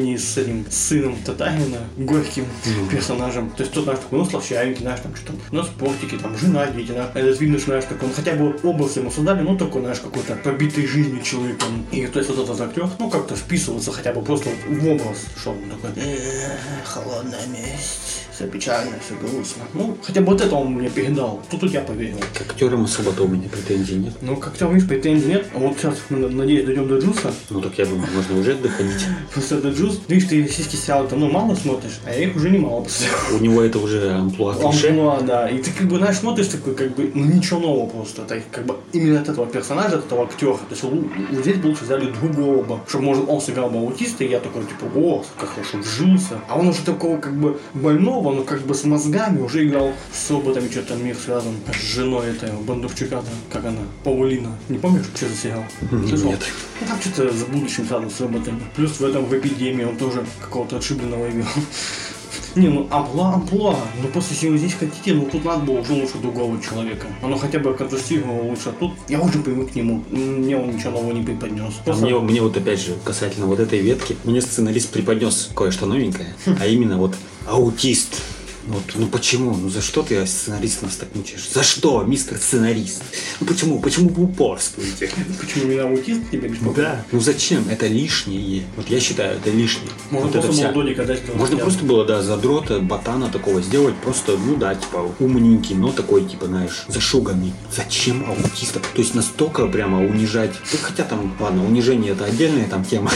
сравнении с этим сыном Татарина, горьким персонажем. То есть тот наш такой, ну, слащавенький, знаешь, там что-то, ну, спортики, там, жена, дети, да. Этот видно, что, знаешь, такой, он хотя бы образ ему создали, ну, такой, знаешь, какой-то побитой жизнью человеком. И то есть вот этот актер, ну, как-то вписывался хотя бы просто в образ, что он такой, холодная месть все печально, все грустно. Ну, хотя бы вот это он мне передал. Тут я поверил. К актерам особо-то у меня претензий нет. Ну, к актерам, видишь, претензий нет. А вот сейчас, надеюсь, дойдем до Джуса. Ну, так я думаю, можно уже доходить. Просто до Джус. Видишь, ты российские сериалы-то, ну, мало смотришь, а я их уже немало посмотрел. У него это уже амплуа. Амплуа, да. И ты, как бы, знаешь, смотришь такой, как бы, ну, ничего нового просто. Так, как бы, именно от этого персонажа, от этого актера. То есть, вот здесь бы лучше взяли другого бы. Чтобы, может, он сыграл бы аутиста, и я такой, типа, о, как хорошо вжился. А он уже такого, как бы, больного, но как бы с мозгами уже играл с роботами, что-то мир связан с женой этой Бондарчука, как она, Паулина. Не помнишь, что за сериал? Слышал? Нет. Ну, там что-то с будущим связано с роботами. Плюс в этом в эпидемии он тоже какого-то отшибленного играл. Не, ну амплуа, амплуа. Ну просто если вы здесь хотите, ну тут надо было уже лучше другого человека. Оно хотя бы контрастировало лучше. А тут я уже привык к нему. Мне он ничего нового не преподнес. Просто... Мне, мне вот опять же, касательно вот этой ветки, мне сценарист преподнес кое-что новенькое. А именно вот аутист Вот, ну почему? Ну за что ты сценарист нас так мучаешь? За что, мистер сценарист? Ну почему? Почему вы упорствуете? Почему именно аутист тебе беспокоит? Да. Ну зачем? Это лишнее. Вот я считаю, это лишнее. Можно вот просто молододика дать. Можно бы. просто было, да, задрота, ботана такого сделать, просто, ну да, типа, умненький, но такой, типа, знаешь, зашуганный. Зачем аутиста? То есть настолько прямо унижать. Ну, хотя там, ладно, унижение это отдельная там тема.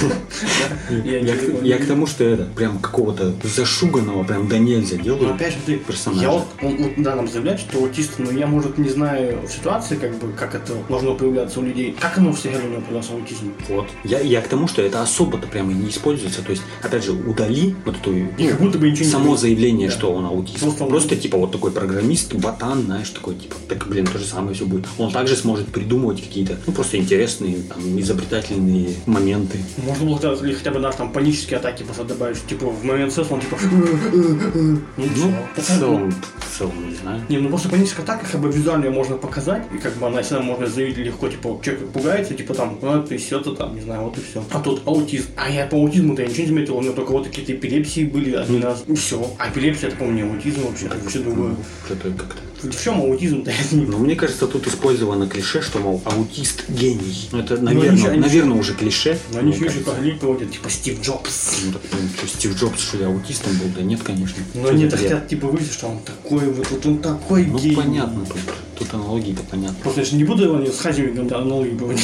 Я Я, к- я тому, что это прям какого-то зашуганного, прям до нельзя Ну, делают. Опять же, ты, персонажа. я вот, он, вот, да, нам заявляет, что аутист, но я, может, не знаю ситуации, как бы, как это должно появляться у людей. Как оно в сериале у него аутизм? Вот. Я, я к тому, что это особо-то прямо не используется. То есть, опять же, удали вот эту И как будто бы ничего не само будет. заявление, Да. что он аутист. Просто Просто, он- типа вот такой программист, ботан, знаешь, такой типа, так блин, то же самое все будет. Он также сможет придумывать какие-то, ну просто интересные, там, изобретательные моменты. Можно было хотя- бы наш там панические атаки просто добавить, типа, в момент сесса он типа... Ну, Ну, в целом, в целом, не знаю. Не, ну просто паническая атака, как бы визуально ее можно показать, и как бы она всегда можно заявить легко, типа, человек пугается, типа там, а, ты все то там, не знаю, вот и все. А тут аутизм. А я по аутизму-то я ничего не заметил, у меня только вот какие-то эпилепсии были один раз, и все. А эпилепсия, это, по-моему, не аутизм вообще, это вообще другое. Что-то как-то. В чем аутизм-то? Я Но мне кажется, тут использовано клише, что, мол, аутист гений. Ну, это, они наверное, же- они наверное, уже клише. Но они мне еще поглядеть проводят, типа Стив Джобс. Ну, так, блин, что, Стив Джобс, что ли, аутистом был? Да нет, конечно. Но Что они это бред? хотят, типа, вывести, что он такой вот, вот он такой Ну, гений. понятно тут. Тут аналогии-то понятно. Просто я же не буду его не с Хазингом да, аналогии проводить.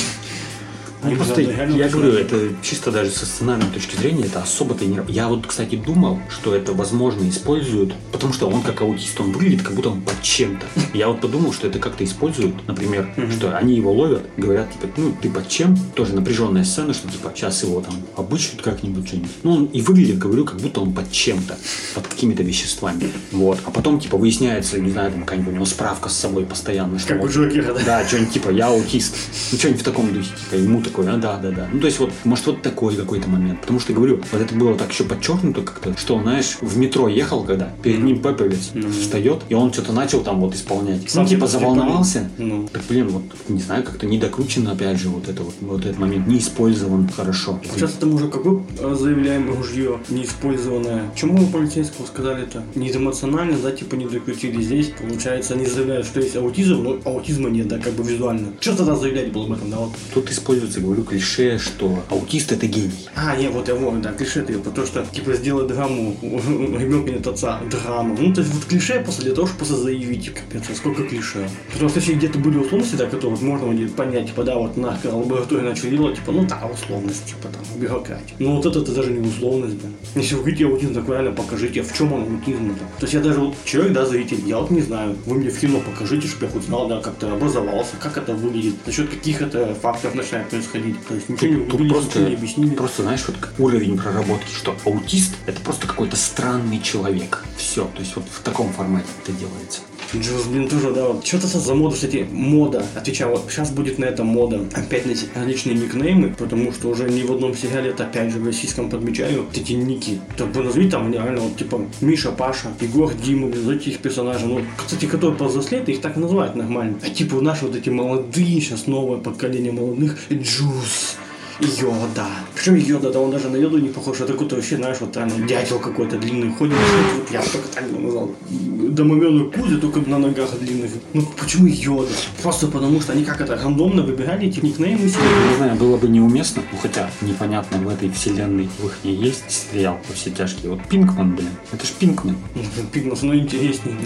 Ну, Они просто, надо реально я начинать. говорю, это чисто даже со сценарной точки зрения, это особо-то не... Я вот, кстати, думал, что это, возможно, используют, потому что он как аутист, он выглядит, как будто он под чем-то. Я вот подумал, что это как-то используют, например, что они его ловят, говорят, типа, ну, ты под чем? Тоже напряженная сцена, что, типа, сейчас его там обыщут как-нибудь что-нибудь. Ну, он и выглядит, говорю, как будто он под чем-то, под какими-то веществами. Вот. А потом, типа, выясняется, не знаю, там какая-нибудь у него справка с собой постоянно, что Как у вот- Джокера, да? да, что-нибудь типа, я аутист. Ну, что-нибудь в таком духе, типа, ему такой, а, да, да, да. Ну, то есть, вот, может, вот такой какой-то момент. Потому что, говорю, вот это было так еще подчеркнуто как-то, что, знаешь, в метро ехал, когда перед ним Пеповец встает, и он что-то начал там вот исполнять. Сам Он, типа, типа заволновался. Ну. Так, блин, вот, не знаю, как-то не докручено, опять же, вот это вот, вот этот момент, не использован хорошо. Сейчас это мы уже какое э, заявляем ружье неиспользованное. Чему у полицейского сказали это? Не эмоционально, да, типа не докрутили здесь. Получается, они заявляют, что есть аутизм, но аутизма нет, да, как бы визуально. Что тогда заявлять было об этом, да, вот? Тут используется, говорю, клише, что аутист это гений. А, не, вот его, да, клише это, потому что, типа, сделать драму, ребенка нет отца, драму. Ну, то есть, вот клише просто для того, чтобы просто заявить, капец, а сколько клише. Потому что если где-то были условности, да, которые можно будет понять, типа, да, вот на лаборатории начали делать, типа, ну да, условность, типа, там, бюрократия. Ну, вот это, это даже не условность, да. Если вы говорите аутизм, так реально покажите, в чем он аутизм-то? То есть, я даже вот человек, да, зритель, я вот не знаю, вы мне в кино покажите, чтобы я хоть знал, да, как ты образовался, как это выглядит, за счет каких это фактов начинает происходить. То есть, ничего не Тут, тут увидели, просто, не объяснили. просто, знаешь, вот уровень проработки, что аутист это просто какой-то странный человек. Все. То есть вот в таком формате это делается. Джуз, блин, тоже, да, вот. Что-то за моду, кстати, мода. Отвечаю, вот сейчас будет на это мода. Опять на различные никнеймы, потому что уже ни в одном сериале, это опять же в российском подмечаю, эти ники. Так бы назови там реально, вот, типа, Миша, Паша, Егор, Дима, назовите их персонажей. Ну, кстати, которые повзрослеют, их так называют нормально. А типа наши вот эти молодые, сейчас новое поколение молодых, Джуз. Йода. Причем Йода, да он даже на Йоду не похож, это какой-то вообще, знаешь, вот там дятел какой-то длинный ходит, вот я только так его назвал. Домовенок Кузя, только на ногах длинных. Ну почему Йода? Просто потому что они как это рандомно выбирали эти никнеймы себе. Не знаю, было бы неуместно, ну хотя непонятно, в этой вселенной в их не есть сериал во все тяжкие. Вот Пинкман, блин, это ж Пинкман. Ну, Пигмас, ну интереснее.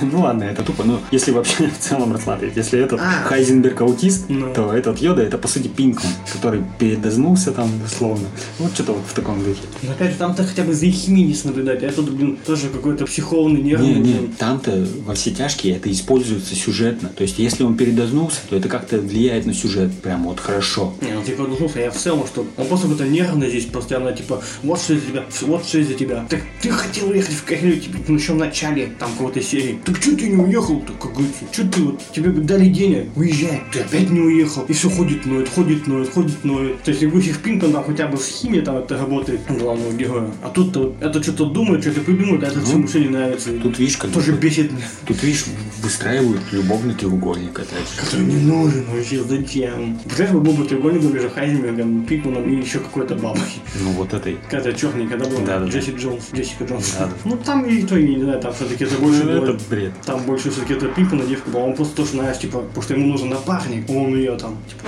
ну. Ладно, это тупо, но если вообще в целом рассматривать, если этот А. Хайзенберг аутист, Ну. то этот Йода это по сути Пинкман, который передознулся там условно. Вот что-то вот в таком духе. Но опять же, там-то хотя бы за Ихиминис наблюдать, а этот, блин, тоже какой-то психованный, нервный. Не, не, там-то во все тяжкие это используется сюжетно. То есть, если он передознулся, то это как-то влияет на сюжет прям вот хорошо. Не, ну типа, ну слушай, я в целом, что он просто какой-то нервный здесь постоянно, типа, вот что из-за тебя, вот что из-за тебя. Так ты хотел уехать в Корею, типа, ну еще в начале там какой-то серии. Так что ты не уехал? Так как говорится, что ты вот, тебе дали денег, уезжай. Ты опять не уехал. И все ходит, ноет, ходит, ноет, ходит, ноет. Есть Лягущих Пинкман там хотя бы в схеме там это работает главного героя. А тут вот это что-то думает, что-то придумает, а это всему все не нравится. Тут видишь, как тоже бесит меня. Тут, видишь, выстраивают любовный треугольник, опять. Который не нужен вообще, зачем? Представляешь, был бы треугольник между Хайзенбергом, Пикманом и еще какой-то бабой. Ну, вот этой. Какая-то черненькая, да, была? Да-да-да. Джесси Джонс, Джессика Джонс. Да-да. Ну, там и то, и не знаю, там все-таки это больше было- Ну, это бред. Там больше все-таки это Пикмана девка была, он просто тоже, знаешь, типа, потому что ему нужен напарник, он ее там, типа,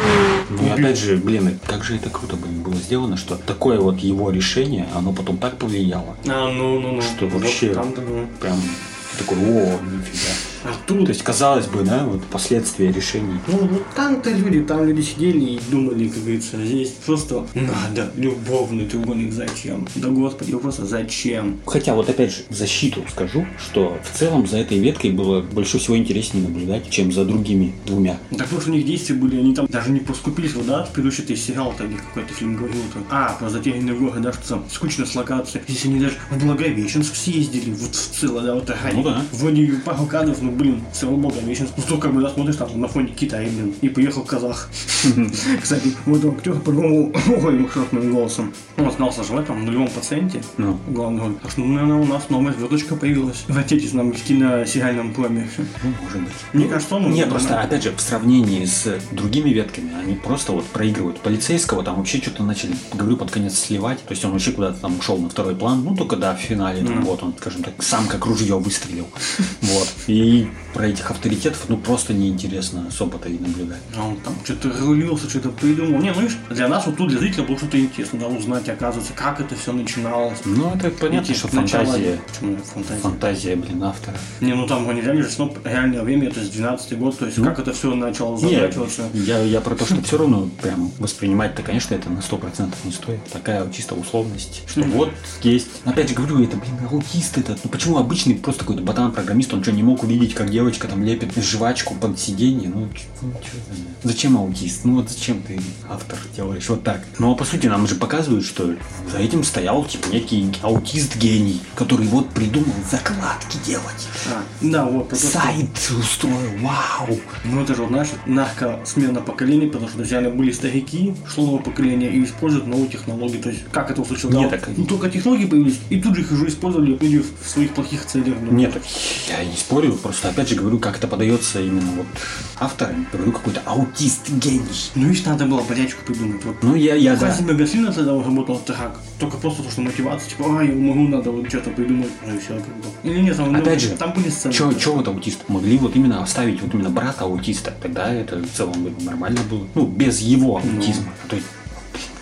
Ну, опять же, блин, как же это круто было сделано, что такое вот его решение, оно потом так повлияло, а, ну, ну, ну. Что вообще- там-то, ну. прям такой, о, нифига. А тут, То есть, казалось бы, да, вот последствия решений. ну, вот там-то люди, там люди сидели и думали, как говорится, здесь просто надо любовный треугольник, зачем? Да господи, просто зачем? Хотя вот опять же, в защиту скажу, что в целом за этой веткой было больше всего интереснее наблюдать, чем за другими двумя. Так потому что у них действия были, они там даже не поскупились, вот, да, предыдущий ты сериал там или какой-то фильм говорил, там, а, про затерянные горы, да, что там скучно с локацией. Здесь они даже в Благовещенск съездили, вот в целое, да, вот. Ну да. Вроде пару кадров, ну, блин, целый Благовещенск. Ну, что, как бы, да, смотришь там на фоне Китая, блин, и поехал казах. Кстати, вот актер по-другому, ой, широким голосом. Он остался там в нулевом проценте. Ну. Главный роль. Так что, ну, наверное, у нас новая звездочка появилась в отечественном киносериальном плане. Ну, может быть. Мне кажется, он... Не, просто, опять же, в сравнении с другими ветками, они просто вот проигрывают. Полицейского там вообще что-то начали, говорю, под конец сливать. То есть он вообще куда-то там ушел на второй план. Ну, только да, в финале, вот он, скажем так, сам как ружье выстрелил. Вот. И про этих авторитетов, ну, просто неинтересно особо-то и наблюдать. А он там что-то рулился, что-то придумал. Не, ну видишь, для нас вот тут, для зрителя, было что-то интересно, да, узнать, оказывается, как это все начиналось. Ну, это понятно, Эти что фантазия, Почему фантазия? фантазия, блин, автора. Не, ну там они реально же, ну, реальное время, это с 12 год, то есть как это все начало Нет, заворачиваться. я, я про то, что все равно прям воспринимать-то, конечно, это на 100% не стоит. Такая чисто условность, что вот есть. Опять же говорю, это, блин, аутист этот. Ну почему обычный просто какой-то ботан-программист, он что, не мог увидеть, как девочка там лепит жвачку под сиденье? Ну, ну чё за- зачем аутист? Ну вот зачем ты автор делаешь вот так? Ну а по сути нам же показывают, что за этим стоял типа некий аутист-гений, который вот придумал закладки делать. А, да, вот, про то, что- Сайт устроил, вау! Ну это же, знаешь, нарко смена поколений, потому что реально были старики, шло новое поколение и используют новые технологии. То есть, как это случилось? Нет, Да, так- Ну, только технологии появились, и тут же их уже использовали люди в своих плохих целях. ну. Нет, так я не спорю, просто опять же говорю, как это подается именно вот авторам. Говорю, какой-то аутист-гений. Ну, видишь, надо было болячку придумать. Вот. Ну, я, я, да. Хасиме Гасина тогда работал так. Только просто то, что мотивация, типа, а, я могу, надо вот что-то придумать. Ну и все, как бы. Или нет, там, ну, Опять же, там были сцены. Че, че вот аутист? Могли вот именно оставить вот именно брата аутиста. Тогда это в целом бы нормально было. Ну, без его аутизма. А то,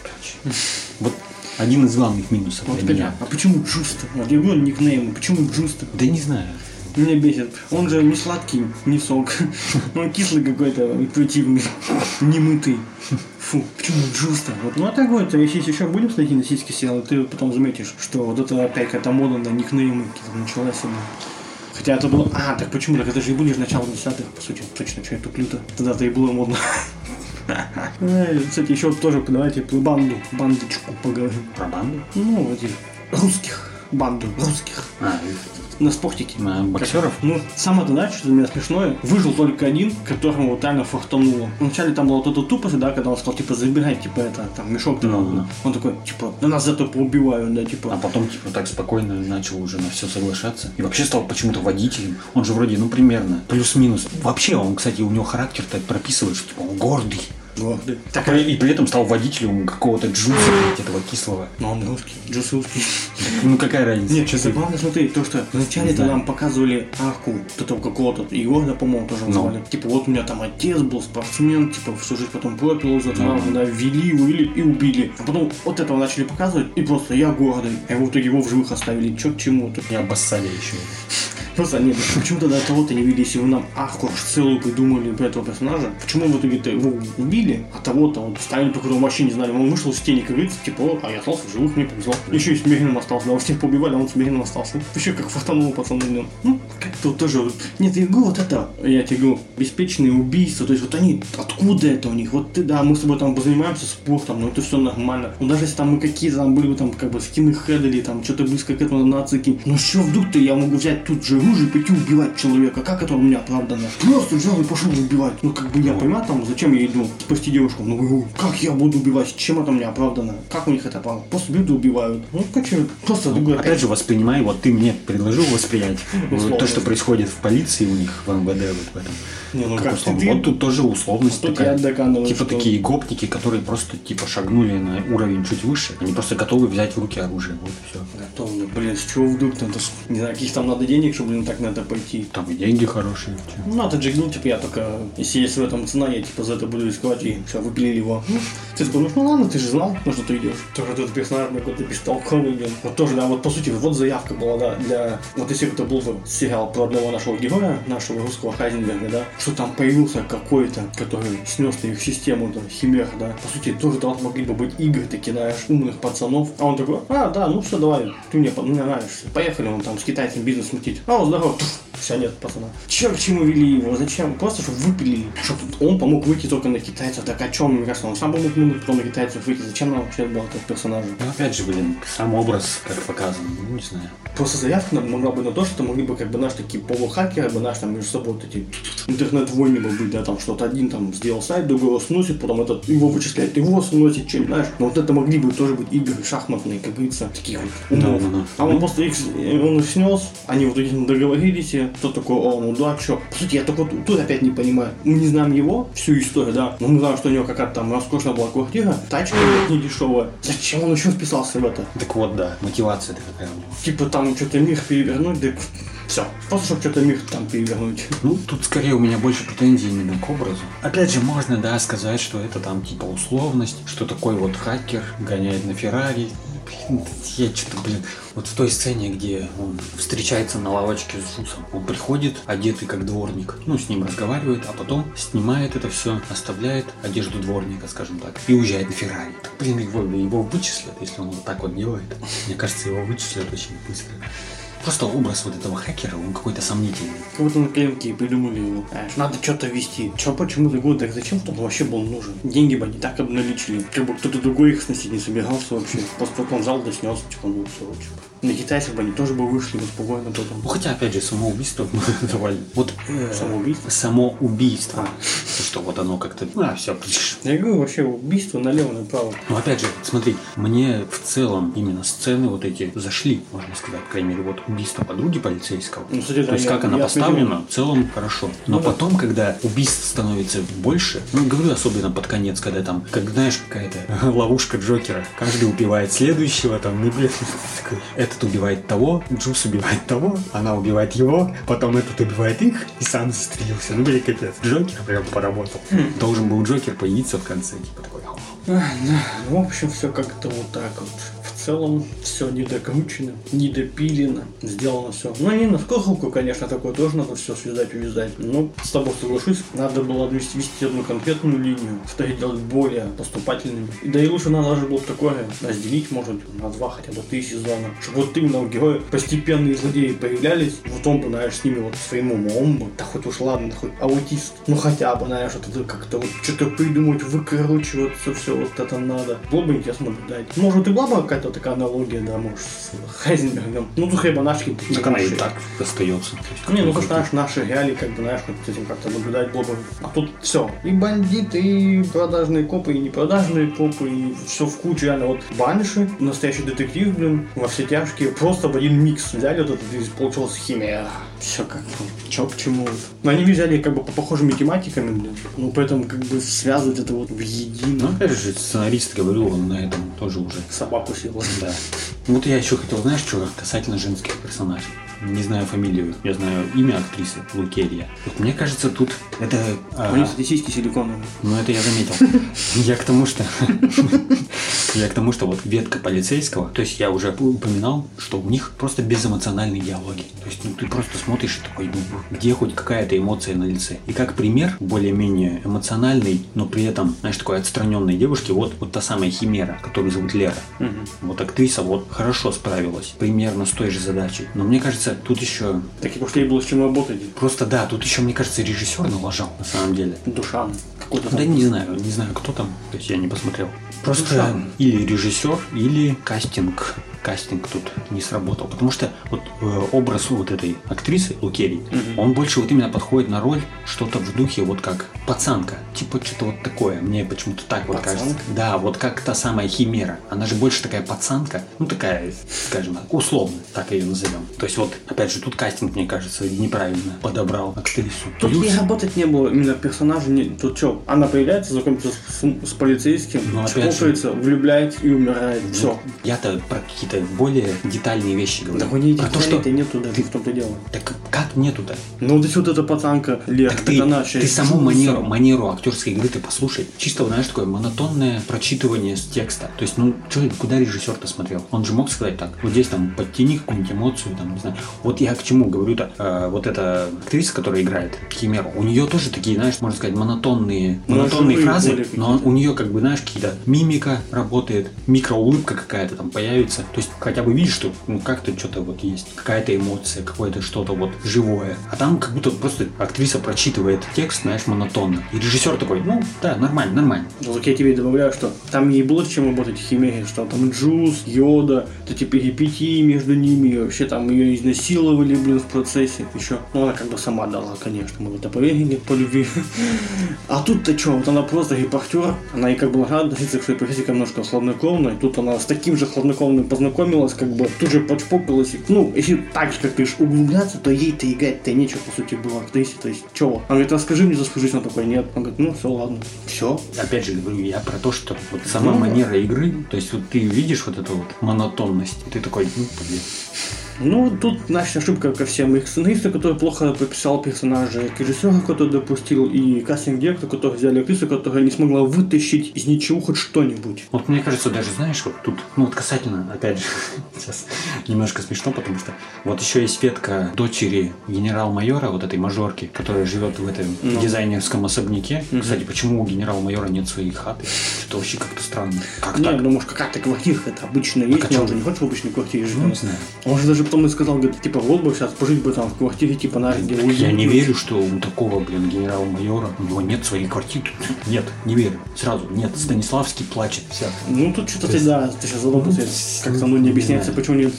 короче. Вот один из главных минусов Вот для меня. а почему Джуста? Вот я говорю никнейм, почему Джуста? Да не знаю. Меня бесит. Он же не сладкий, не сок. Он кислый какой-то и противный, немытый. Фу, почему Джуста? Вот, ну а так вот, если еще будем смотреть на сиськи сериалы, ты потом заметишь, что вот это опять какая-то мода на никнеймы началась. Хотя это было... А, так почему? Так это же и были же начало десятых, по сути. Точно, что я туплю-то? Тогда-то и было модно. Ай, Кстати, еще тоже давайте про банду, бандочку поговорим. Про банду? Ну, вот этих русских, банду русских А, на спортике. на боксеров? Ну, самое то, знаешь, что для меня смешное, выжил только один, которому вот реально фартануло. Вначале там была вот эта тупость, да, когда он сказал, типа, забирай, типа, это, там, мешок ты Ну, да. Он такой, типа, да нас зато поубивают, да, А типа. потом, типа, так спокойно начал уже на все соглашаться. И вообще стал почему-то водителем. Он же вроде, ну, примерно, плюс-минус. Вообще, он, кстати, у него характер так прописывает, что, типа, он гордый. Гордый. Так, и при этом стал водителем какого-то джуса, этого кислого. Но он русский, Джус русский. Ну, какая разница? Нет, что забавно, смотри, то, что вначале-то нам показывали арку вот этого какого-то Егора, по-моему, тоже Ну. назвали. Типа, вот у меня там отец был спортсмен, типа, всю жизнь потом пропил из-за травмы, Ну. да, ввели его, и убили. А потом вот этого начали показывать, и просто я гордый. А его в итоге его в живых оставили, чё к чему-то. И обоссали еще. Просто нет, почему тогда того-то не вели, если вы нам арку целую придумали про этого персонажа? Почему в итоге-то его убили, а того-то вот ставили, только его вообще не знали. Он вышел из тени, как говорится, типа, «О, а я остался в живых, мне повезло. Еще и с Меганом остался, да, всех побивали, а он с Меганом остался. Еще как фартануло пацаны, блин. Ну, как-то вот тоже вот. Нет, я говорю, вот это, я тебе говорю, беспечные убийства, то есть вот они, откуда это у них? Вот ты, да, мы с тобой там позанимаемся спортом, но это все нормально. Ну, даже если там мы какие-то там были бы там как бы скины хедали, там что-то близко к этому нацики, ну что вдруг-то я могу взять тут же оружие и пойти убивать человека. Как это у меня оправдано? Просто взял и пошел убивать. Ну, как бы я понимаю, там, зачем я иду спасти девушку? Ну, как я буду убивать? Чем это мне оправдано? Как у них это оправдано? Просто бьют и убивают. Ну, почему? Просто другой. Опять же, воспринимай, вот ты мне предложил воспринять вот то, что происходит в полиции у них, в МВД вот в этом. Не, ну Как как условно. ты- Вот тут тоже условность Тут такая. Типа что- такие гопники, которые просто типа шагнули на уровень чуть выше, они просто готовы взять в руки оружие. Вот все. Готовы, блин, с чего вдруг надо, не знаю, каких там надо денег, чтобы, блин, так на это пойти. Там и деньги хорошие. чё. Ну, надо джигнул, типа, я только, если есть в этом цена, я, типа, за это буду рисковать, и все, выпилили его. Ну, ты такой, ну, ладно, ты же знал, на что ты идешь. Тоже этот персонаж какой-то бестолковый, блин. Вот тоже, да, вот, по сути, вот заявка была, да, для, вот если бы это был бы сериал про одного нашего героя, нашего русского Хайзенберга, да, что там появился какой-то, который снес на их систему, да, химер, да. По сути, тоже там могли бы быть игры такие, знаешь, умных пацанов. А он такой, а, да, ну все, давай, ты мне, по- мне нравишься. Поехали, он там с китайцем бизнес мутить. А, он здорово, все, нет, пацана. Че, к чему вели его, зачем? Просто, чтобы выпилили. Чтобы он помог выйти только на китайцев. Так о чем, мне кажется, он сам помог только на китайцев выйти. Зачем нам вообще был этот персонаж? Ну, опять же, блин, сам образ как показан, ну, не знаю. Просто заявка нам могла бы на то, что могли бы как бы наш такие полухакеры, бы наш там между собой вот эти интернет-войны бы быть, да, там что-то один там сделал сайт, другого сносит, потом этот его вычисляет, его сносит, что знаешь. Но вот это могли бы тоже быть игры шахматные, как говорится, таких вот умов. Да, да, да. А он просто их, он их снес, они вот этим договорились, кто такой, о, да, что. По сути, я только тут, тут опять не понимаю. Мы не знаем его, всю историю, да, но мы знаем, что у него какая-то там роскошная была квартира, тачка не дешевая. Зачем он еще вписался в это? Так вот, да, мотивация такая у него. Типа там что-то мир перевернуть, так все. Просто чтобы что-то мир там перевернуть. Ну, тут скорее у меня больше претензий именно к образу. Опять же, можно, да, сказать, что это там типа условность, что такой вот хакер гоняет на Феррари. Блин, я что-то, блин, вот в той сцене, где он встречается на лавочке с Джусом, он приходит, одетый как дворник, ну, с ним разговаривает, а потом снимает это все, оставляет одежду дворника, скажем так, и уезжает на Феррари. Так, блин, его, его вычислят, если он вот так вот делает. Мне кажется, его вычислят очень быстро. Просто образ вот этого хакера, он какой-то сомнительный. Будто на коленке придумали его. Знаешь, надо что-то вести. Че, почему ты год, так зачем он вообще был нужен? Деньги бы они так обналичили. Как бы кто-то другой их сносить не собирался вообще. Просто потом взял да снес, типа, ну все, типа. На китайцев бы они тоже бы вышли бы спокойно потом. Ну, хотя, опять же, самоубийство давали. Вот э, Самоубийство? Само убийство. Что вот оно как-то... А, все, Я говорю, вообще убийство налево направо. Ну, опять же, смотри, мне в целом именно сцены вот эти зашли, можно сказать, по крайней мере, вот убийство подруги полицейского. Ну, кстати, да, То есть, я- как она я поставлена, в целом хорошо. Но Ну да. потом, когда убийств становится больше, ну, говорю особенно под конец, когда там, как знаешь, какая-то ловушка Джокера, каждый убивает следующего, там, ну, блин, такой, этот убивает того, Джус убивает того, она убивает его, потом этот убивает их и сам застрелился. Ну, блин, капец. Джокер прям поработал. Должен был Джокер появиться в конце, типа такой. Ах, да. В общем, все как-то вот так вот. Целом, все недокручено, недопилено, сделано все. Ну, не на скоруху, конечно, такое тоже надо все связать, увязать. Но с тобой соглашусь, надо было вести, вести одну конкретную линию, что и делать более поступательными. И да и лучше надо даже было бы такое разделить, может, на два хотя бы три сезона. Чтобы вот именно у героя постепенные злодеи появлялись, вот он бы, знаешь, с ними вот своим умом бы, да хоть уж ладно, да хоть аутист, ну хотя бы, знаешь, это как-то вот что-то придумать, выкручиваться, все вот это надо. Было бы интересно наблюдать. Может, и была бы какая-то такая аналогия, да, может, с Хайзенбергом. Ну, тут хлеба. Так она и так остается. Не, ну, как знаешь, наши реалии, как бы, знаешь, с этим как-то наблюдать было бы. А тут все. И бандиты, и продажные копы, и непродажные копы, и все в кучу, реально. Вот Банши, настоящий детектив, блин, во все тяжкие, просто в один микс взяли вот этот, и получилась химия. Все как бы, чё к чему. Но они взяли как бы по похожими тематиками, блин. Ну, поэтому как бы связывать это вот в Ну, едино. опять же, сценарист говорил, он на этом тоже уже. Собаку съела. Да. Вот я еще хотел, знаешь, что касательно женских персонажей. Не знаю фамилию, я знаю имя актрисы Лукерия. Вот мне кажется, тут это... а, У них, кстати, сиськи силиконовые. Ну, это я заметил. Я к тому, что... Я к тому, что вот ветка полицейского, то есть я уже упоминал, что у них просто безэмоциональные диалоги. То есть ну, ты просто смотришь и такой, ну, где хоть какая-то эмоция на лице. И как пример более-менее эмоциональный, но при этом, знаешь, такой отстраненной девушки, вот, вот та самая Химера, которую зовут Лера. Вот актриса вот хорошо справилась, примерно с той же задачей. Но мне кажется, тут еще... Так и ей было с чем работать. Просто да, тут еще, мне кажется, режиссер налажал на самом деле. Душа. Какой-то Да не знаю, не знаю, кто там, то есть я не посмотрел. Просто Душа. или режиссер, или кастинг кастинг тут не сработал. Потому что вот э, образ вот этой актрисы Лукерии, он больше вот именно подходит на роль что-то в духе вот как пацанка. Типа что-то вот такое. Мне почему-то так вот Пацанка? кажется. Да, вот как та самая Химера. Она же больше такая пацанка. Ну, такая, скажем так, условно, так ее назовем. То есть вот, опять же, тут кастинг, мне кажется, неправильно подобрал актрису. Тут Плюс- ей работать не было, именно персонажа не... Тут что, она появляется, знакомится с, с полицейским, Ну, опять же- чпокается, влюбляется и умирает. Все. Я-то про какие-то более детальные вещи говорю. Да у нее этих то, что... нету даже, в том-то дело. Так как нету-то? Ну, вот здесь вот эта пацанка, Лера, Так ты, она ты саму манеру, манеру актерской игры ты послушай. Чисто, знаешь, такое монотонное прочитывание с текста. То есть, ну, чё, куда режиссер-то смотрел? Он же мог сказать так, вот здесь там подтяни какую-нибудь эмоцию, там, не знаю. Вот я к чему говорю-то, э, вот эта актриса, которая играет Химеру, у нее тоже такие, знаешь, можно сказать, монотонные, Ну, монотонные живые фразы, но у нее, как бы, знаешь, какие-то мимика работает, микроулыбка какая-то там появится. То есть, хотя бы видишь, что, ну, как-то что-то вот есть, какая-то эмоция, какое-то что-то вот живое. А там как будто просто актриса прочитывает текст, знаешь, монотонно. И режиссер такой, ну, да, нормально, нормально. Ну, я тебе добавляю, что там ей было чем работать в Химере, что там Джуз, Йода, эти перипетии между ними, и вообще там ее изнасиловали, блин, в процессе еще. Ну, она как бы сама дала, конечно, мы это поверили по любви. А тут-то что, вот она просто репортер, она и как бы могла относиться к своей профессии немножко хладнокровно, и тут она с таким же хладнокровным познакомилась, как бы тут же подшпокалась. И, Ну, если так же, как ты углубляться, то ей-то играть-то нечего, по сути, было актрисе, то есть, чего? Она говорит, расскажи мне за свою жизнь, она такой, нет. Он говорит, ну, все, ладно. Все, Опять же говорю, я про то, что вот сама Ну, манера игры, то есть вот ты видишь вот эту вот монотонность, ты такой, ну, блин. Ну, тут наша ошибка ко всем. И сценаристу, который плохо прописал персонажа, и к режиссеру, который допустил, и кастинг-директору, который взяли актрису, которая не смогла вытащить из ничего хоть что-нибудь. Вот мне кажется, даже знаешь, вот тут, ну вот касательно, опять же, сейчас немножко смешно, потому что вот еще есть ветка дочери генерал-майора, вот этой мажорки, которая живет в этом Ну. дизайнерском особняке. Мгм. Кстати, почему у генерал-майора нет своей хаты? Это вообще как-то странно. Как Не, так? ну может какая-то квартира это обычно есть, а чё? он же не хочет в обычной квартире жить. Ну, не знаю. Он же даже потом и сказал, говорит, типа, вот бы сейчас пожить бы там в квартире, типа, на где я не уютно. верю, что у такого, блин, генерал-майора, у него нет своей квартиры. Нет, не верю. Сразу, нет. Станиславский плачет. Все. Ну, тут что-то То ты, да, ты сейчас задумался. Ну, Как-то, ну, не объясняется, почему нет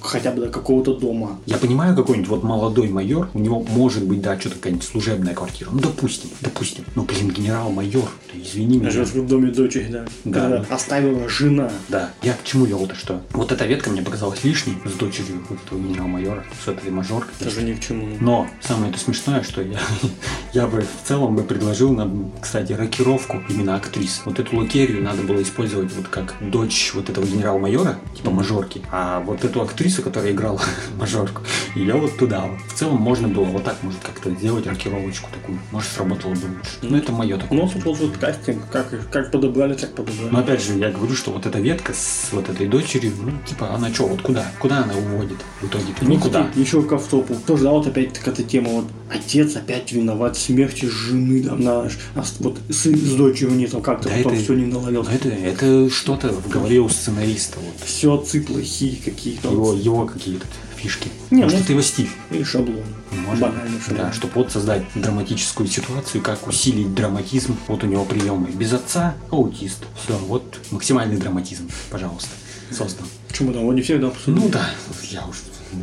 хотя бы до какого-то дома. Я понимаю, какой-нибудь вот молодой майор, у него может быть, да, что-то какая-нибудь служебная квартира. Ну, допустим, допустим. Ну, блин, генерал-майор, ты извини меня. Живет в доме дочери, да. Да. Оставила жена. Да, я к чему вел-то, что вот эта ветка мне показалась лишней с дочерью вот этого генерал-майора, с этой мажоркой. Тоже ни к чему. Но самое это смешное, что я, я бы в целом бы предложил нам, кстати, рокировку именно актрис. Вот эту Лукерию надо было использовать вот как дочь вот этого генерал-майора, типа мажорки. А вот эту актрису, которая играла мажорку, ее вот туда вот. В целом можно было вот так, может, как-то сделать рокировочку такую. Может, сработало бы лучше. Ну, это мое такое. Ну, тут вот кастинг, как, как подобрали, так подобрали. Но опять же, я говорю, что вот эта ветка с вот этой дочерью, ну, типа, она что, вот куда? Куда она уводит в итоге-то? Никуда. Еще к автопу. Тоже, да, вот опять такая тема, вот отец опять виноват в смерти жены, там, на, а вот сын с дочерью не там как-то Да потом это- все не наладил. Но это, это что-то в голове у сценариста. Вот. Все отцы плохие какие-то. Его, его какие-то фишки. Не, Может, ну- это его стиль. Или шаблон. Может, Банальный шаблон. да, чтобы вот создать драматическую ситуацию, как усилить драматизм. Вот у него приемы. Без отца аутист. Все, вот максимальный драматизм, пожалуйста, создан. Почему там? Вот не все, да, обсудили. Ну да, я уж не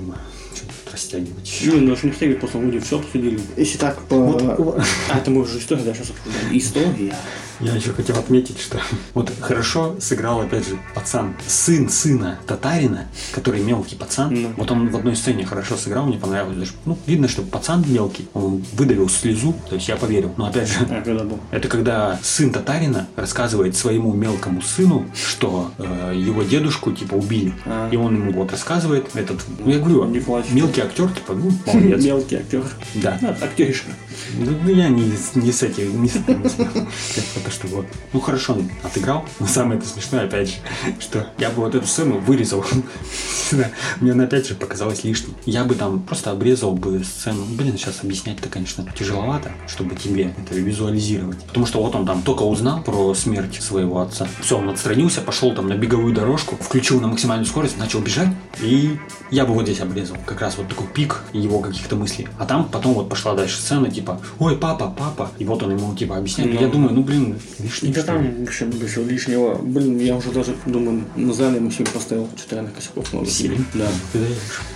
тут растягивать. Не, ну, не все, просто вроде все обсудили. Если так по... Вот. А, это мы уже историю, да, сейчас обсуждаем. История. Я еще хотел отметить, что вот хорошо сыграл, опять же, пацан, сын сына татарина, который мелкий пацан. Ну. Вот он в одной сцене хорошо сыграл, мне понравилось. Даже, ну, видно, что пацан мелкий, он выдавил слезу, то есть я поверил. Но опять же, А, когда был? это когда сын татарина рассказывает своему мелкому сыну, что э, его дедушку типа убили. А. И он ему вот рассказывает этот, ну, я говорю, Не мелкий актер, типа, ну, молодец. Мелкий актер. Да. Да, актеришка. Ну, я не, не с этим, не с этим. Это то, что вот. Ну, хорошо, он отыграл. Но самое это смешное, опять же, что я бы вот эту сцену вырезал. Мне она опять же показалась лишней. Я бы там просто обрезал бы сцену. Блин, сейчас объяснять-то, конечно, тяжеловато, чтобы тебе это визуализировать. Потому что вот он там только узнал про смерть своего отца. Все, он отстранился, пошел там на беговую дорожку, включил на максимальную скорость, начал бежать. И я бы вот здесь обрезал. Как раз вот такой пик его каких-то мыслей. А там потом вот пошла дальше сцена, типа ой, папа, папа. И вот он ему, типа, объясняет. Ну. Я думаю, ну, блин, лишний, Да там вообще без лишнего. Блин, я уже даже думаю, на зале ему себе поставил. Что-то реально косяков много. Семь? Да.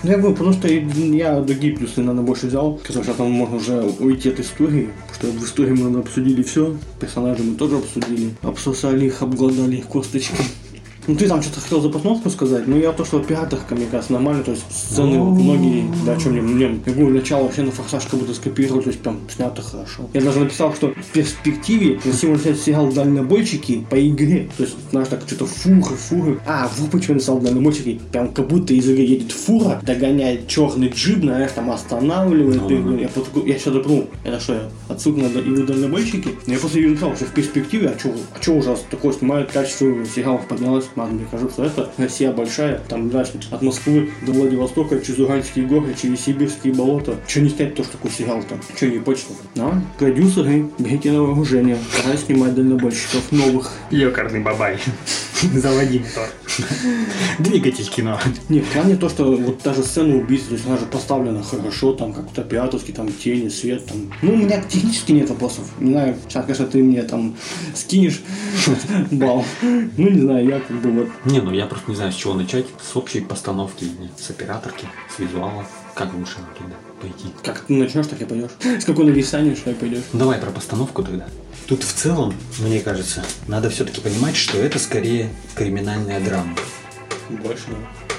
Ну, я говорю, потому что я другие плюсы, наверное, больше взял. Сказал, что там можно уже уйти от истории. Потому что в истории мы обсудили все. Персонажи мы тоже обсудили. Обсосали их, обглодали их косточки. Ну, ты там что-то хотел за постановку сказать, но я то, что пиратах, кажется, нормально, то есть сцены Ну. многие, да, о чем мне, мне, я говорю, начало вообще на форсаж как будто скопировали, то есть прям снято хорошо. Я даже написал, что в перспективе красиво снять сериал «Дальнобойщики» по игре, то есть, знаешь, так что-то фуры, фуры. А, вот почему я написал «Дальнобойщики», прям как будто из игры едет фура, догоняет черный джип, знаешь, там останавливает, Ну, я, потом- я сейчас допру, это что, я отсылка на игру «Дальнобойщики»? Но я просто написал, что в перспективе, а что а чё уже такое снимают, качество сериалов поднялось, ладно, мне кажется, что это Россия большая, там дальше от Москвы до Владивостока, через Уральские горы, через Сибирские болота. Что не снять тоже такой сериал там? Что не почта? Да, продюсеры, берите на вооружение, пора снимать дальнобойщиков новых. Ёкарный бабай. Заводи мотор. Двигатель кино. Не, в плане то, что вот даже сцена убийства, то есть она же поставлена хорошо, там как-то пиратовски, там тени, свет, там. Ну, у меня технически нет вопросов. Не знаю, сейчас, конечно, ты мне там скинешь бал. Ну, не знаю, я как бы вот Не, ну я просто не знаю, с чего начать. С общей постановки, с операторки, с визуала. Как лучше туда пойти? Как ты начнешь, так и пойдешь. С какой нависанием, что и пойдешь. Давай про постановку тогда. Тут в целом, мне кажется, надо все-таки понимать, что это скорее криминальная драма. Больше.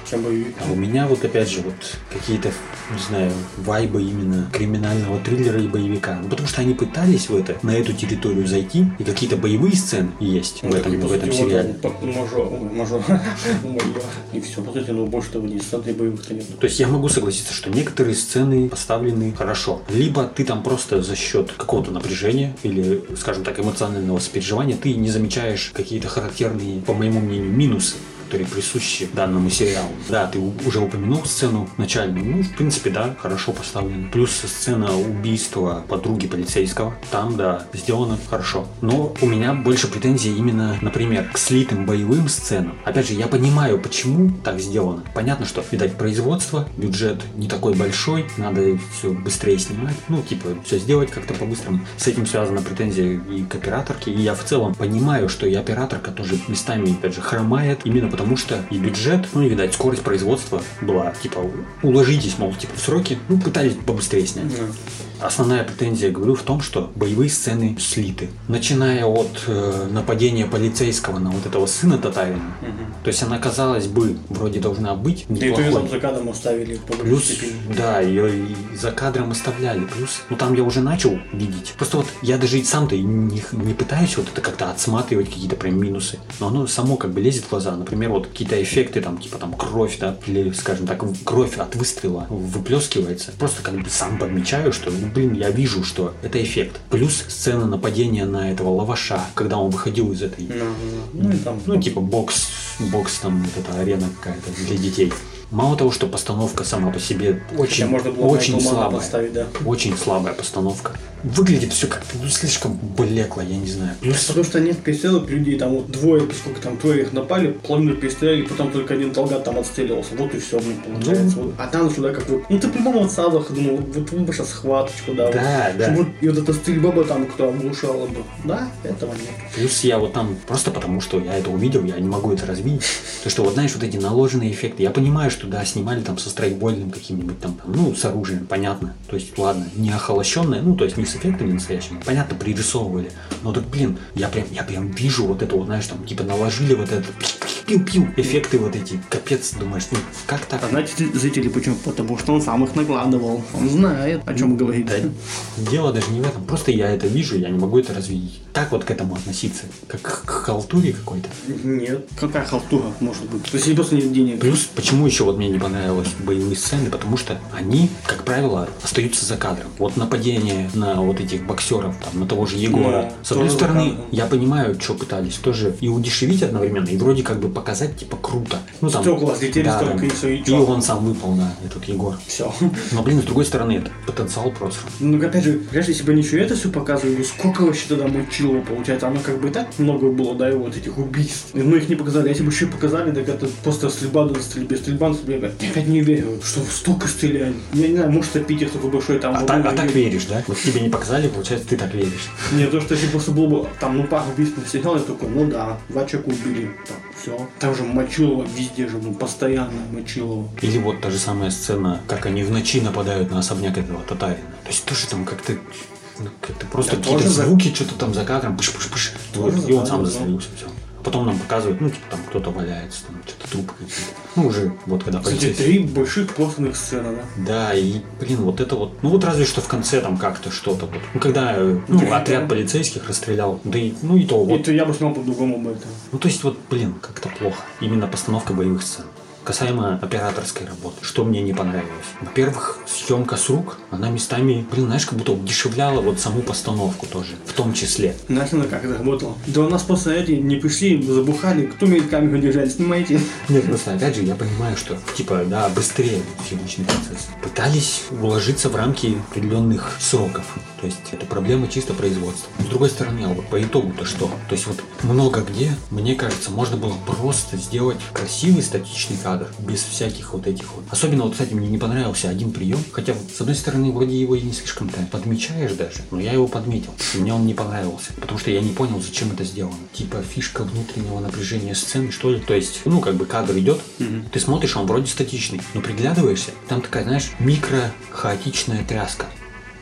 Чем боевик. А у меня вот опять же вот какие-то, не знаю, вайбы именно криминального триллера и боевика. Ну, потому что они пытались в это, на эту территорию зайти, и какие-то боевые сцены есть в этом, в этом сериале. Мажор, ой, мажор. И все, вот эти, ну больше того не сцены боевых-то нет. То есть я могу согласиться, что некоторые сцены поставлены хорошо. Либо ты там просто за счет какого-то напряжения или, скажем так, эмоционального сопереживания ты не замечаешь какие-то характерные, по моему мнению, минусы которые присущи данному сериалу. Да, ты уже упомянул сцену начальную. Ну, в принципе, да, хорошо поставлена. Плюс сцена убийства подруги полицейского. Там, да, сделано хорошо. Но у меня больше претензий именно, например, к слитым боевым сценам. Опять же, я понимаю, почему так сделано. Понятно, что, видать, производство, бюджет не такой большой, надо все быстрее снимать. Ну, типа, все сделать как-то по-быстрому. С этим связана претензия и к операторке. И я в целом понимаю, что и операторка тоже местами, опять же, хромает. Именно потому что и бюджет, ну и, видать, скорость производства была. Типа, уложитесь, мол, типа, в сроки. Ну, пытались побыстрее снять. Основная претензия, говорю, в том, что боевые сцены слиты. Начиная от э, нападения полицейского на вот этого сына Татарина. То есть она, казалось бы, вроде должна быть Да и неплохой. там за кадром оставили Плюс, степени. да, ее и за кадром оставляли. Плюс, ну там я уже начал видеть. Просто вот я даже и сам-то не, не пытаюсь вот это как-то отсматривать какие-то прям минусы. Но оно само как бы лезет в глаза. Например, вот какие-то эффекты, там, типа там кровь, да, или, скажем так, кровь от выстрела выплескивается. Просто как бы сам подмечаю, что, блин, я вижу, что это эффект. Плюс сцена нападения на этого лаваша, когда он выходил из этой Ну, ну, ну, и там, ну, типа бокс, бокс там, вот эта арена какая-то для детей. Мало того, что постановка сама по себе очень, Хотя можно было очень слабая. поставить, да. Очень слабая постановка. Выглядит все как-то ну, слишком блекло, я не знаю. Плюс Потому что нет перестрелок людей, там вот двое, сколько там, трое их напали, половину перестреляли, потом только один Талгат там отстреливался. Вот и все, блин, получается. Вот. А там сюда как вот, ну ты по-моему вот сразу думал, вот вы бы сейчас схваточку, да. Да, вот. да. Чтобы вот- и вот эта стрельба бы там кто оглушала бы. Да, этого нет. Плюс я вот там, просто потому что я это увидел, я не могу это развить. То, что вот знаешь, вот эти наложенные эффекты. Я понимаю, что да, снимали там со страйкбольным каким-нибудь там, там, ну, с оружием, понятно. То есть, ладно, не охолощенное, ну, то есть не с эффектами настоящими. Понятно, пририсовывали. Но так, блин, я прям, я прям вижу вот это вот, знаешь, там, типа наложили вот это пиу-пиу, эффекты вот эти. Капец, думаешь, ну, как так? А знаете, зрители почему? Потому что он сам их накладывал. Он знает, о чем говорит. Да, дело даже не в этом. Просто я это вижу, я не могу это развить. Так вот к этому относиться. Как к халтуре какой-то. Нет. Какая халтура может быть? То есть просто нет денег. Плюс, почему еще вот мне не понравилось боевые сцены, потому что они, как правило, остаются за кадром. Вот нападение на вот этих боксеров, там, на того же Егора. Ну, С одной стороны, я понимаю, что пытались тоже и удешевить одновременно, и вроде как бы показать, типа, круто. Ну, там, Стекла слетели, да, столько и всё, и И он сам выпал, да, этот Егор. Все. Но, блин, с другой стороны, это потенциал просто. Ну, опять же, конечно, если бы они еще это все показывали, сколько вообще тогда мочило получается? Оно как бы и так много было, да, и вот этих убийств. Ну, их не показали. А Если бы еще показали, так это просто стрельба до стрельбы, стрельба на стрельбе. Я опять не верю, что столько стреляли. Я не знаю, может, это Питер такой большой, там... А, так, а так веришь, да? Вот тебе не показали, получается, ты так веришь. Не, то, что если просто было бы там, ну, пару убийств на сериал, я такой, ну да, два человека убили, там, все. Там же Мочилова везде же, ну, постоянно Мочилова. Или вот та же самая сцена, как они в ночи нападают на особняк этого татарина. То есть тоже там как-то ну, как-то просто Да какие-то тоже за- звуки, что-то там за кадром, пыш-пыш-пыш. И он сам застрелился, все. Потом нам показывают, ну, типа, там кто-то валяется, там, что-то трупы какие-то. Ну, уже, вот когда Кстати, три больших плотных сцены, да? Да, и, блин, вот это вот, ну вот разве что в конце там как-то что-то вот. Ну, когда, э, ну, Да. отряд полицейских расстрелял, да и, ну и то вот. Это я бы снял по-другому бы это. Ну, то есть вот, блин, как-то плохо. Именно постановка боевых сцен. Касаемо операторской работы, что мне не понравилось. Во-первых, съемка с рук, она местами, блин, знаешь, как будто удешевляла вот саму постановку тоже, в том числе. Знаешь, она как это работало? Да у нас просто эти не пришли, забухали, кто умеет камеру держать, снимайте. Нет, просто опять же, я понимаю, что, типа, да, быстрее съемочный процесс. Пытались уложиться в рамки определенных сроков. То есть это проблема чисто производства. С другой стороны, а вот по итогу-то что? То есть вот много где, мне кажется, можно было просто сделать красивый статичный кадр, без всяких вот этих вот. Особенно вот, кстати, мне не понравился один прием, хотя, с одной стороны, вроде его и не слишком-то подмечаешь даже, но я его подметил. И мне он не понравился, потому что я не понял, зачем это сделано. Типа фишка внутреннего напряжения сцены, что ли? То есть, ну, как бы кадр идет, ты смотришь, он вроде статичный, но приглядываешься, там такая, знаешь, микро-хаотичная тряска.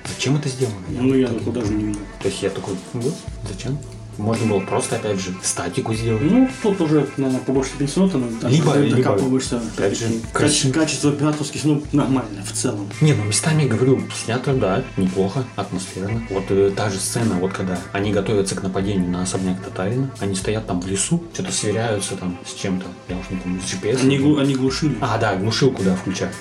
Зачем это сделано? Ну, я так такого даже не видел. то есть я такой, вот, зачем? Можно было просто, опять же, статику сделать. Ну, тут уже, наверное, побольше пенсиота, но там Либо- либо, побольше. опять же, Качество, красиво. качество операторских, ну, нормально в целом. Не, ну местами, говорю, снято, да, неплохо, атмосферно. Вот э, та же сцена, вот когда они готовятся к нападению на особняк Татарина, они стоят там в лесу, что-то сверяются там с чем-то, я уж не помню, с GPS. Они, глу- они глушили. А, да, глушилку, да, включают.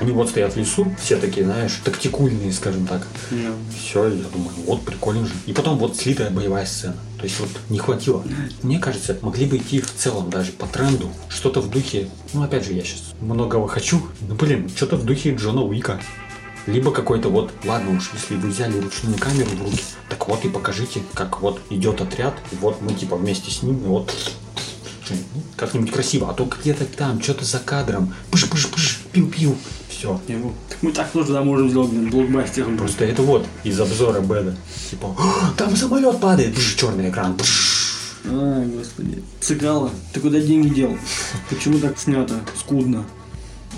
Они вот стоят в лесу, все такие, знаешь, тактикульные, скажем так. Да. Все, я думаю, вот прикольно же. И потом вот слитая боевая сцена. То есть вот не хватило. Мне кажется, могли бы идти в целом даже по тренду. Что-то в духе, ну опять же, я сейчас многого хочу. Ну блин, что-то в духе Джона Уика. Либо какой-то вот, ладно уж, если вы взяли ручную камеру в руки, так вот и покажите, как вот идет отряд, и вот мы типа вместе с ним, и вот как-нибудь красиво, а то где-то там, что-то за кадром, пыш-пыш-пыш, пиу-пиу, все. Так мы так тоже да, можем сделать, блин, блокбастером. Просто это вот из обзора Беда. Типа, «А, там самолет падает, черный экран. Ай, господи. Сыграла. Ты куда деньги дел? Почему так снято? Скудно.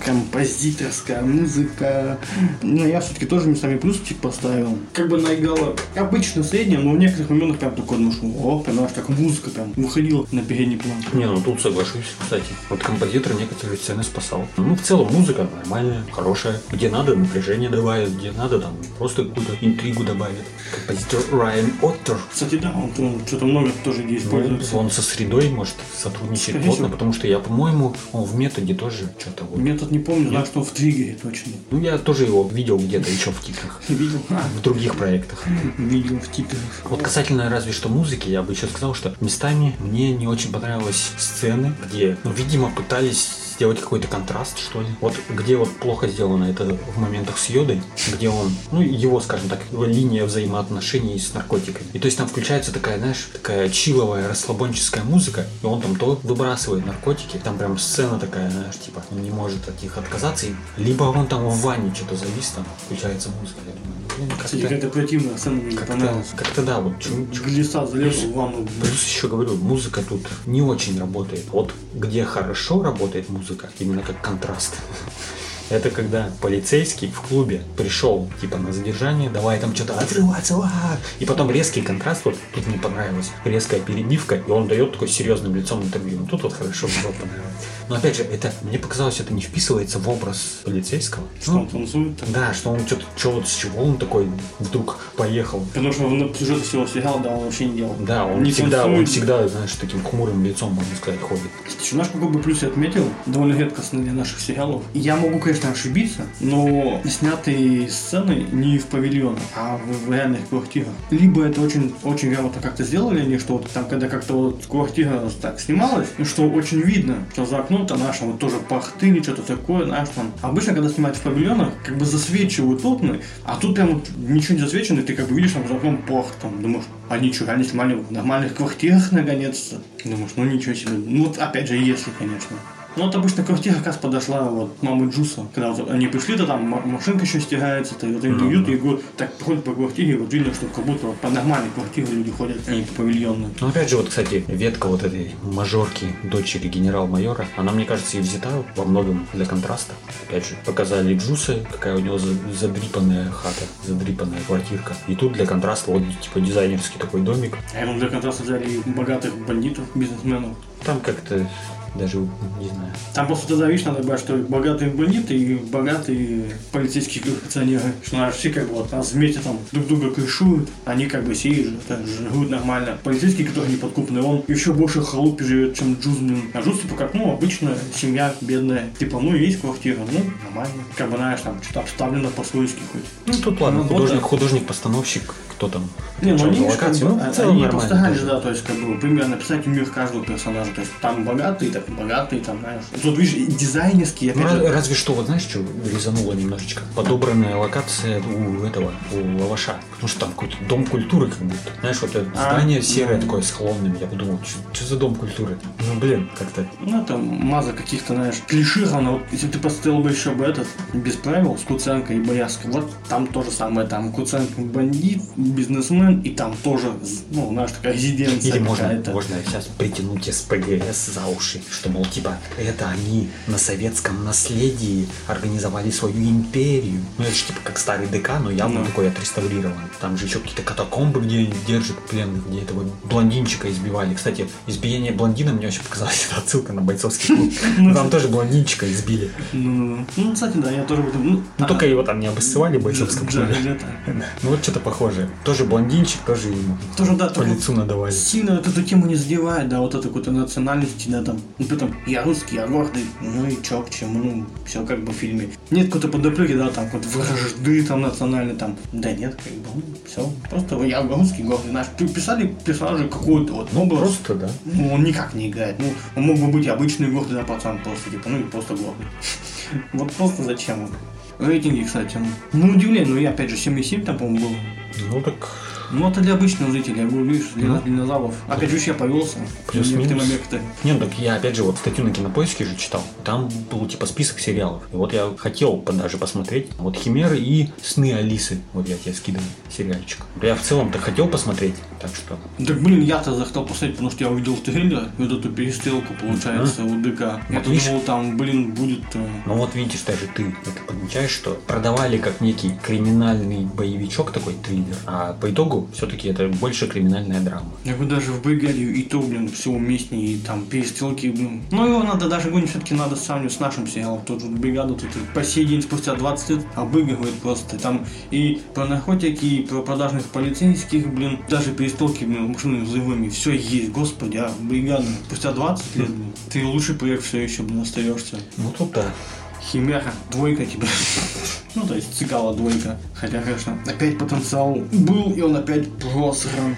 Композиторская музыка. Ну, я все-таки тоже местами плюсчик поставил. Как бы наиграла обычно среднем, но в некоторых моментах прям такой, ну что, о, понимаешь, так музыка прям выходила на передний план. Не, ну тут соглашусь, кстати. Вот композитор некоторые сцены спасал. Ну, в целом музыка нормальная, хорошая. Где надо, напряжение добавит, где надо, там просто какую-то интригу добавит. Композитор Райан Оттер. Кстати, да, он, он что-то много тоже где используется. Он со средой может сотрудничать Скорее плотно, потому что я, по-моему, он в методе тоже что-то вот. Метод не помню, знаю, что он в триггере точно. Ну, я тоже его видел где-то еще в титрах. Видел? А, В других проектах. видел в титрах. Вот касательно разве что музыки, я бы еще сказал, что местами мне не очень понравились сцены, где, ну, видимо, пытались сделать какой-то контраст, что ли. Вот где вот плохо сделано это в моментах с Йодой, где он, ну, его, скажем так, его линия взаимоотношений с наркотиками. И то есть там включается такая, знаешь, такая чиловая, расслабонческая музыка, и он там то выбрасывает наркотики, там прям сцена такая, знаешь, типа, он не может от них отказаться, и либо он там в ванне что-то завис, там включается музыка, я думаю, ну, блин, как-то, какая-то противная сцена мне не как-то, понравилась. как-то да, вот чё- Глиса залез в ванну. Плюс еще говорю, музыка тут не очень работает. Вот где хорошо работает музыка, именно как контраст. Это когда полицейский в клубе пришел типа на задержание, давай там что-то отрываться, ва! и потом резкий контраст, вот тут мне понравилось, резкая перебивка, и он дает такой серьезным лицом интервью. Ну, тут вот хорошо было понравилось. Но опять же, это мне показалось, это не вписывается в образ полицейского. Что Ну, он танцует да, что он что-то, что вот с чего он такой вдруг поехал. Потому что на сюжете всего сериала, да, он вообще не делал. Да, он Не всегда, он танцует. всегда, знаешь, таким хмурым лицом, можно сказать, ходит. Кстати, наш какой бы плюс я отметил, довольно редко для наших сериалов. Я могу, конечно, конечно, ошибиться, но сняты сцены не в павильонах, а в, реальных квартирах. Либо это очень, очень грамотно как-то сделали они, что вот там, когда как-то вот квартира так снималась, ну, что очень видно, что за окном-то нашим вот тоже пахты или что-то такое, знаешь, там. Обычно, когда снимают в павильонах, как бы засвечивают окна, а тут прям вот ничего не засвечено, и ты как бы видишь там за окном пах, там, думаешь, а ничего, реально снимали в нормальных квартирах наконец-то. Думаешь, ну ничего себе. Ну, вот опять же, если, конечно. Ну, вот обычно квартира как раз подошла вот мамы Джуса. Когда вот они пришли, то там машинка еще стирается, то вот они Ну, идут да. и говорят, так ходят по квартире, вот видно, что как будто вот по нормальной квартире люди ходят, а не по павильонным. Ну, опять же, вот, кстати, ветка вот этой мажорки, дочери генерал-майора, она, мне кажется, и взята во многом для контраста. Опять же, показали Джуса, какая у него за- задрипанная хата, задрипанная квартирка. И тут для контраста вот, типа, дизайнерский такой домик. А я для контраста взяли богатых бандитов, бизнесменов. Там как-то даже, не знаю. Там просто тогда, видишь, надо было, что богатые бандиты и богатые полицейские коррупционеры. Что наши все как бы вот нас вместе там друг друга крышуют, они как бы сидят, живут нормально. Полицейский, который не подкупный, он еще больше халупе живет, чем Джуз, блин. А Джуз, типа, как, ну, обычная семья бедная. Типа, ну, есть квартира, ну, нормально. Как бы, знаешь, там, что-то обставлено по-свойски хоть. Ну, тут ладно, Ну, вот художник, так. художник-постановщик, кто там. Не, ну они, видишь, как бы, Ну, а- в целом они постарались, тоже. да, то есть, как бы, примерно описать мир каждого персонажа. То есть, там богатые, так богатые, там, знаешь. Тут, видишь, дизайнерские, Ну, опять же, разве что, вот знаешь, что резануло немножечко? Подобранная локация у этого, у Лаваша. Потому что там какой-то дом культуры как будто. Знаешь, вот это А, здание серое ну. такое с холмами. Я подумал, что за дом культуры? Ну, блин, как-то... Ну, это маза каких-то, знаешь, клишировано. Вот если ты поставил бы еще бы этот, без правил, с Куценко и Боярской, вот там то же самое. Там Куценко бандит, бизнесмен, и там тоже, ну, знаешь, такая резиденция Или можно, какая-то. можно сейчас притянуть СПГС за уши, что, мол, типа, это они на советском наследии организовали свою империю. Ну, это же типа как старый ДК, но явно Ну. такой отреставрирован. Там же еще какие-то катакомбы, где держат пленных, где этого блондинчика избивали. Кстати, избиение блондина мне вообще показалось, это отсылка на бойцовский клуб. Там тоже блондинчика избили. Ну, ну, кстати, да, я тоже в этом... Ну, Ну, а, только его там не обоссывали в бойцовском клубе. Ну, вот что-то похожее. Тоже блондинчик, тоже ему Тоже, да, по лицу надавали. сильно вот эту тему не задевает, да, вот это какой-то национальности, да, там, ну, потом, я русский, я гордый, ну и чё, к чему, ну, все как бы в фильме. Нет какой-то подоплеки, да, там, вот вражды там национальной, там, да нет, как бы, все, просто я русский, гордый, наш, писали персонажа какой-то вот, Ну, образ, просто, да. ну, он никак не играет, ну, он мог бы быть обычный гордый, да, пацан, просто, типа, ну, и просто гордый. Вот просто зачем он? Рейтинги, кстати, ну, удивление, ну, я, опять же, 7,7 там, по-моему, был. Ну, так Ну, это для обычного зрителя, я говорю, видишь, для Ну. динозавров. Опять же, я повелся. Плюс-минус. некоторые моменты. Не, ну так я опять же вот статью на кинопоиске же читал. Там был типа список сериалов. И вот я хотел даже посмотреть. Вот Химеры и Сны Алисы. Вот я тебе скидываю сериальчик. Я в целом-то хотел посмотреть. Так что. Так, блин, я-то захотел посмотреть, потому что я увидел трейлер, вот эту перестрелку, получается, у ДК. Я Вот видишь? думал, там, блин, будет... э, Ну вот видишь, даже ты это подмечаешь, что продавали как некий криминальный боевичок такой триллер. А по итогу все-таки это больше криминальная драма. Я бы даже в бригаде и то, блин, все уместнее, и там перестрелки, блин. Но его надо даже гонить все-таки надо сравнивать с нашим сериалом. Тот же бригаду тут по сей день спустя 20 лет обыгрывает просто. Там и про наркотики, и про продажных полицейских, блин, даже перестрелки, блин, машины взрывами, все есть, господи, а бригада спустя 20 лет, блин, ты лучший проект все еще, блин, остаешься. Ну тут да. Химера, двойка тебе. Ну, то есть цикала двойка. Хотя, конечно, опять потенциал был, и он опять просран.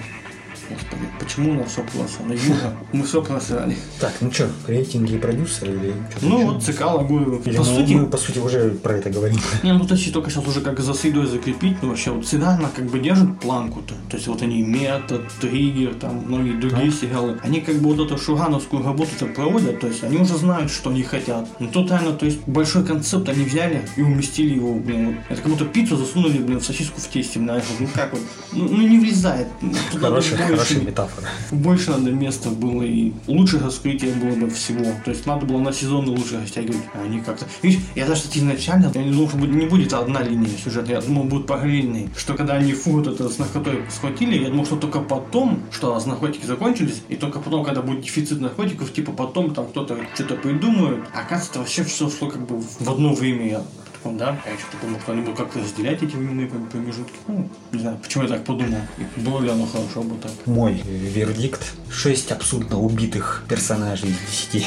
Господи, почему у нас все просрано? Юга, мы все просрали. Так, ну что, рейтинги и продюсеры или Ну вот говорю. Или По мы, сути, мы, по сути уже про это говорим. не, ну то есть только сейчас уже как за средой закрепить, но вообще вот всегда она как бы держит планку-то. То есть вот они метод, триггер, там многие другие сериалы. Они как бы вот эту шугановскую работу-то проводят, то есть они уже знают, что они хотят. Но тут реально, то есть большой концепт они взяли и уместили его, блин, вот. Это как будто пиццу засунули, блин, в сосиску в тесте, знаешь, ну как вот, ну, ну, не влезает. Туда Хорошая, больше- хорошая метафора. больше надо места было и лучше раскрытие было бы всего. То есть надо было на сезоны лучше растягивать, а они как-то... Видишь, я даже кстати, изначально, я не думал, что не будет одна линия сюжета, я думал, будут параллельные. Что когда они фу, вот это с наркотой схватили, я думал, что только потом, что раз наркотики закончились, и только потом, когда будет дефицит наркотиков, типа потом там кто-то что-то придумает. А оказывается, вообще все шло как бы в одно время. Я да, я что-то думал, что они будут как-то разделять эти временные промежутки. Ну, не знаю, почему я так подумал. И было ли оно хорошо бы так. Мой вердикт. Шесть абсурдно убитых персонажей из десяти.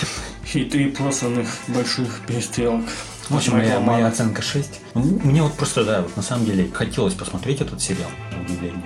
И три просранных больших перестрелок. В общем, моя, моя оценка 6. Ну, Мне вот просто, да, вот на самом деле хотелось посмотреть этот сериал, на удивление.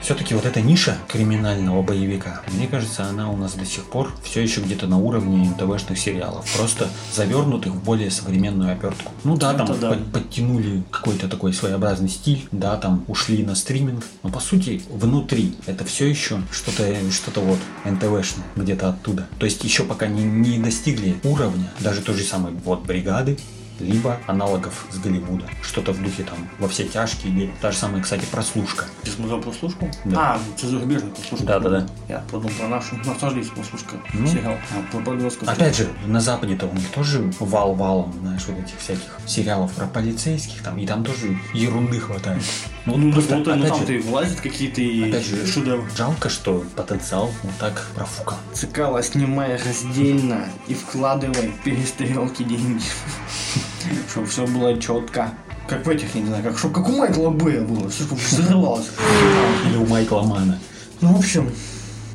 Все-таки вот эта ниша криминального боевика, мне кажется, она у нас до сих пор все еще где-то на уровне НТВшных сериалов, просто завернутых в более современную обертку. Ну да, там да. под- подтянули какой-то такой своеобразный стиль, да, там ушли на стриминг, но по сути внутри это все еще что-то что вот НТВшное, где-то оттуда. То есть еще пока не, не достигли уровня даже той же самой вот бригады, либо аналогов с Голливуда. Что-то в духе там во все тяжкие или та же самая, кстати, прослушка. Ты смотрел прослушку? Да. А, это зарубежная прослушка. Да-да-да. Я подумал про нашу. У нас тоже есть прослушка. Ну. Сериал. А, про подростков. Опять же, на Западе-то у них тоже вал-валом, знаешь, вот этих всяких сериалов про полицейских там, и там тоже ерунды хватает. Ну, Ну, просто, ну, опять там же, ты влазят какие-то и опять же, шедевры. жалко, что потенциал вот так профукал. Цикала, снимай раздельно и вкладывай перестрелки деньги. Чтобы все было четко. Как в этих, я не знаю, как, чтоб, как у Майкла Бэя было, чтобы взрывалось. Или у Майкла Мана. Ну, в общем,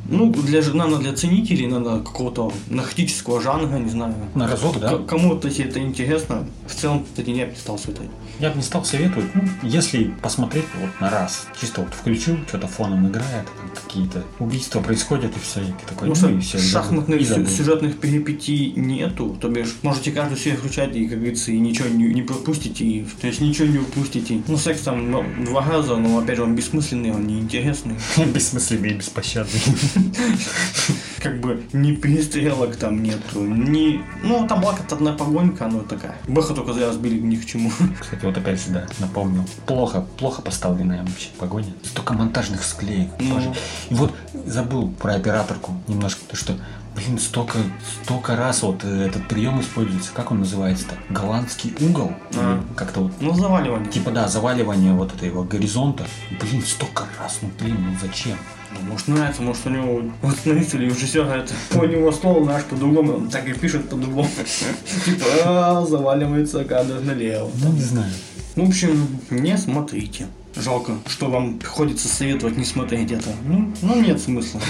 ну, для, надо для ценителей, надо какого-то наркотического жанра, не знаю. На разок, да? Кому-то если это интересно. В целом, кстати, я бы не стал советовать. Я бы не стал советовать, ну, если посмотреть вот на раз, чисто вот включил, что-то фоном играет, какие-то убийства происходят, и все, и ты такой, ну, что и все, шахматных и забыл. сюжетных перипетий нету, то бишь можете каждую серию включать и, как говорится, и ничего не, не пропустите, и, то есть ничего не упустите. Ну, секс там ну, два раза, но опять же он бессмысленный, он неинтересный. Бессмысленный и беспощадный. Как бы ни перестрелок там нету, ни... Ну, там лакот одна погонька, она такая. Бэха только зря сбили ни к чему. Кстати, вот опять же, да, напомнил. Плохо, плохо поставленная вообще погоня. Столько монтажных склеек. Ну. И вот забыл про операторку немножко, то что, блин, столько, столько раз вот э, этот прием используется. Как он называется-то? Голландский угол? А. Как-то вот Ну, заваливание. Типа, да, заваливание вот этого горизонта. Блин, столько раз, ну блин, ну зачем? Ну, может нравится, может у него вот смотрите, или режиссера это у него стол наш по-другому, он так и пишет по-другому. Типа, «А, заваливается кадр налево. Ну, не знаю. Ну, в общем, не смотрите. Жалко, что вам приходится советовать не смотреть это. Ну, ну нет смысла.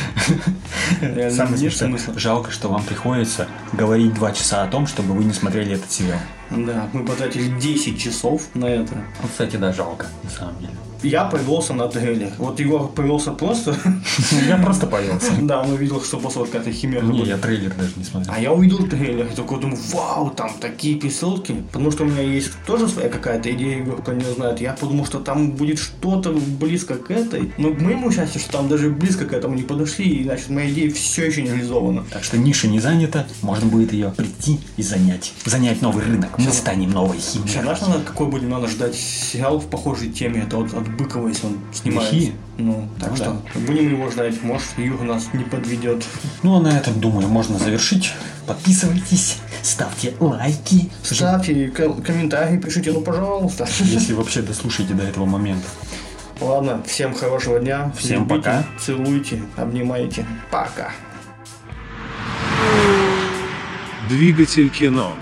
Самое нет смысла. жалко, что вам приходится говорить два часа о том, чтобы вы не смотрели этот сериал. Да, мы потратили 10 часов на это. Ну, кстати, да, жалко, на самом деле. Я повелся на трейлер. Вот Егор повелся просто. Я просто поелся. Да, он увидел, что просто вот какая-то химера. Не, я трейлер даже не смотрел. А я увидел трейлер и такой думаю, вау, там такие пересылки. Потому что у меня есть тоже своя какая-то идея, Егор про нее знает. Я подумал, что там будет что-то близко к этой. Но к моему счастью, что там даже близко к этому не подошли, и значит моя идея все еще не реализована. Так что ниша не занята, можно будет ее прийти и занять. Занять новый рынок. Мы станем новой химией. знаешь, надо, какой будем надо ждать сериал в похожей теме? Это вот от Быкова, если он снимается. Лихие? Ну, так Ну что будем его ждать. Может, Юра нас не подведет. Ну, а на этом, думаю, можно завершить. Подписывайтесь, ставьте лайки. Ставьте ком- комментарии, пишите, ну, пожалуйста. Если вообще дослушаете до этого момента. Ладно, всем хорошего дня. Всем Любите, пока. Целуйте, обнимайте. Пока. Двигатель кино.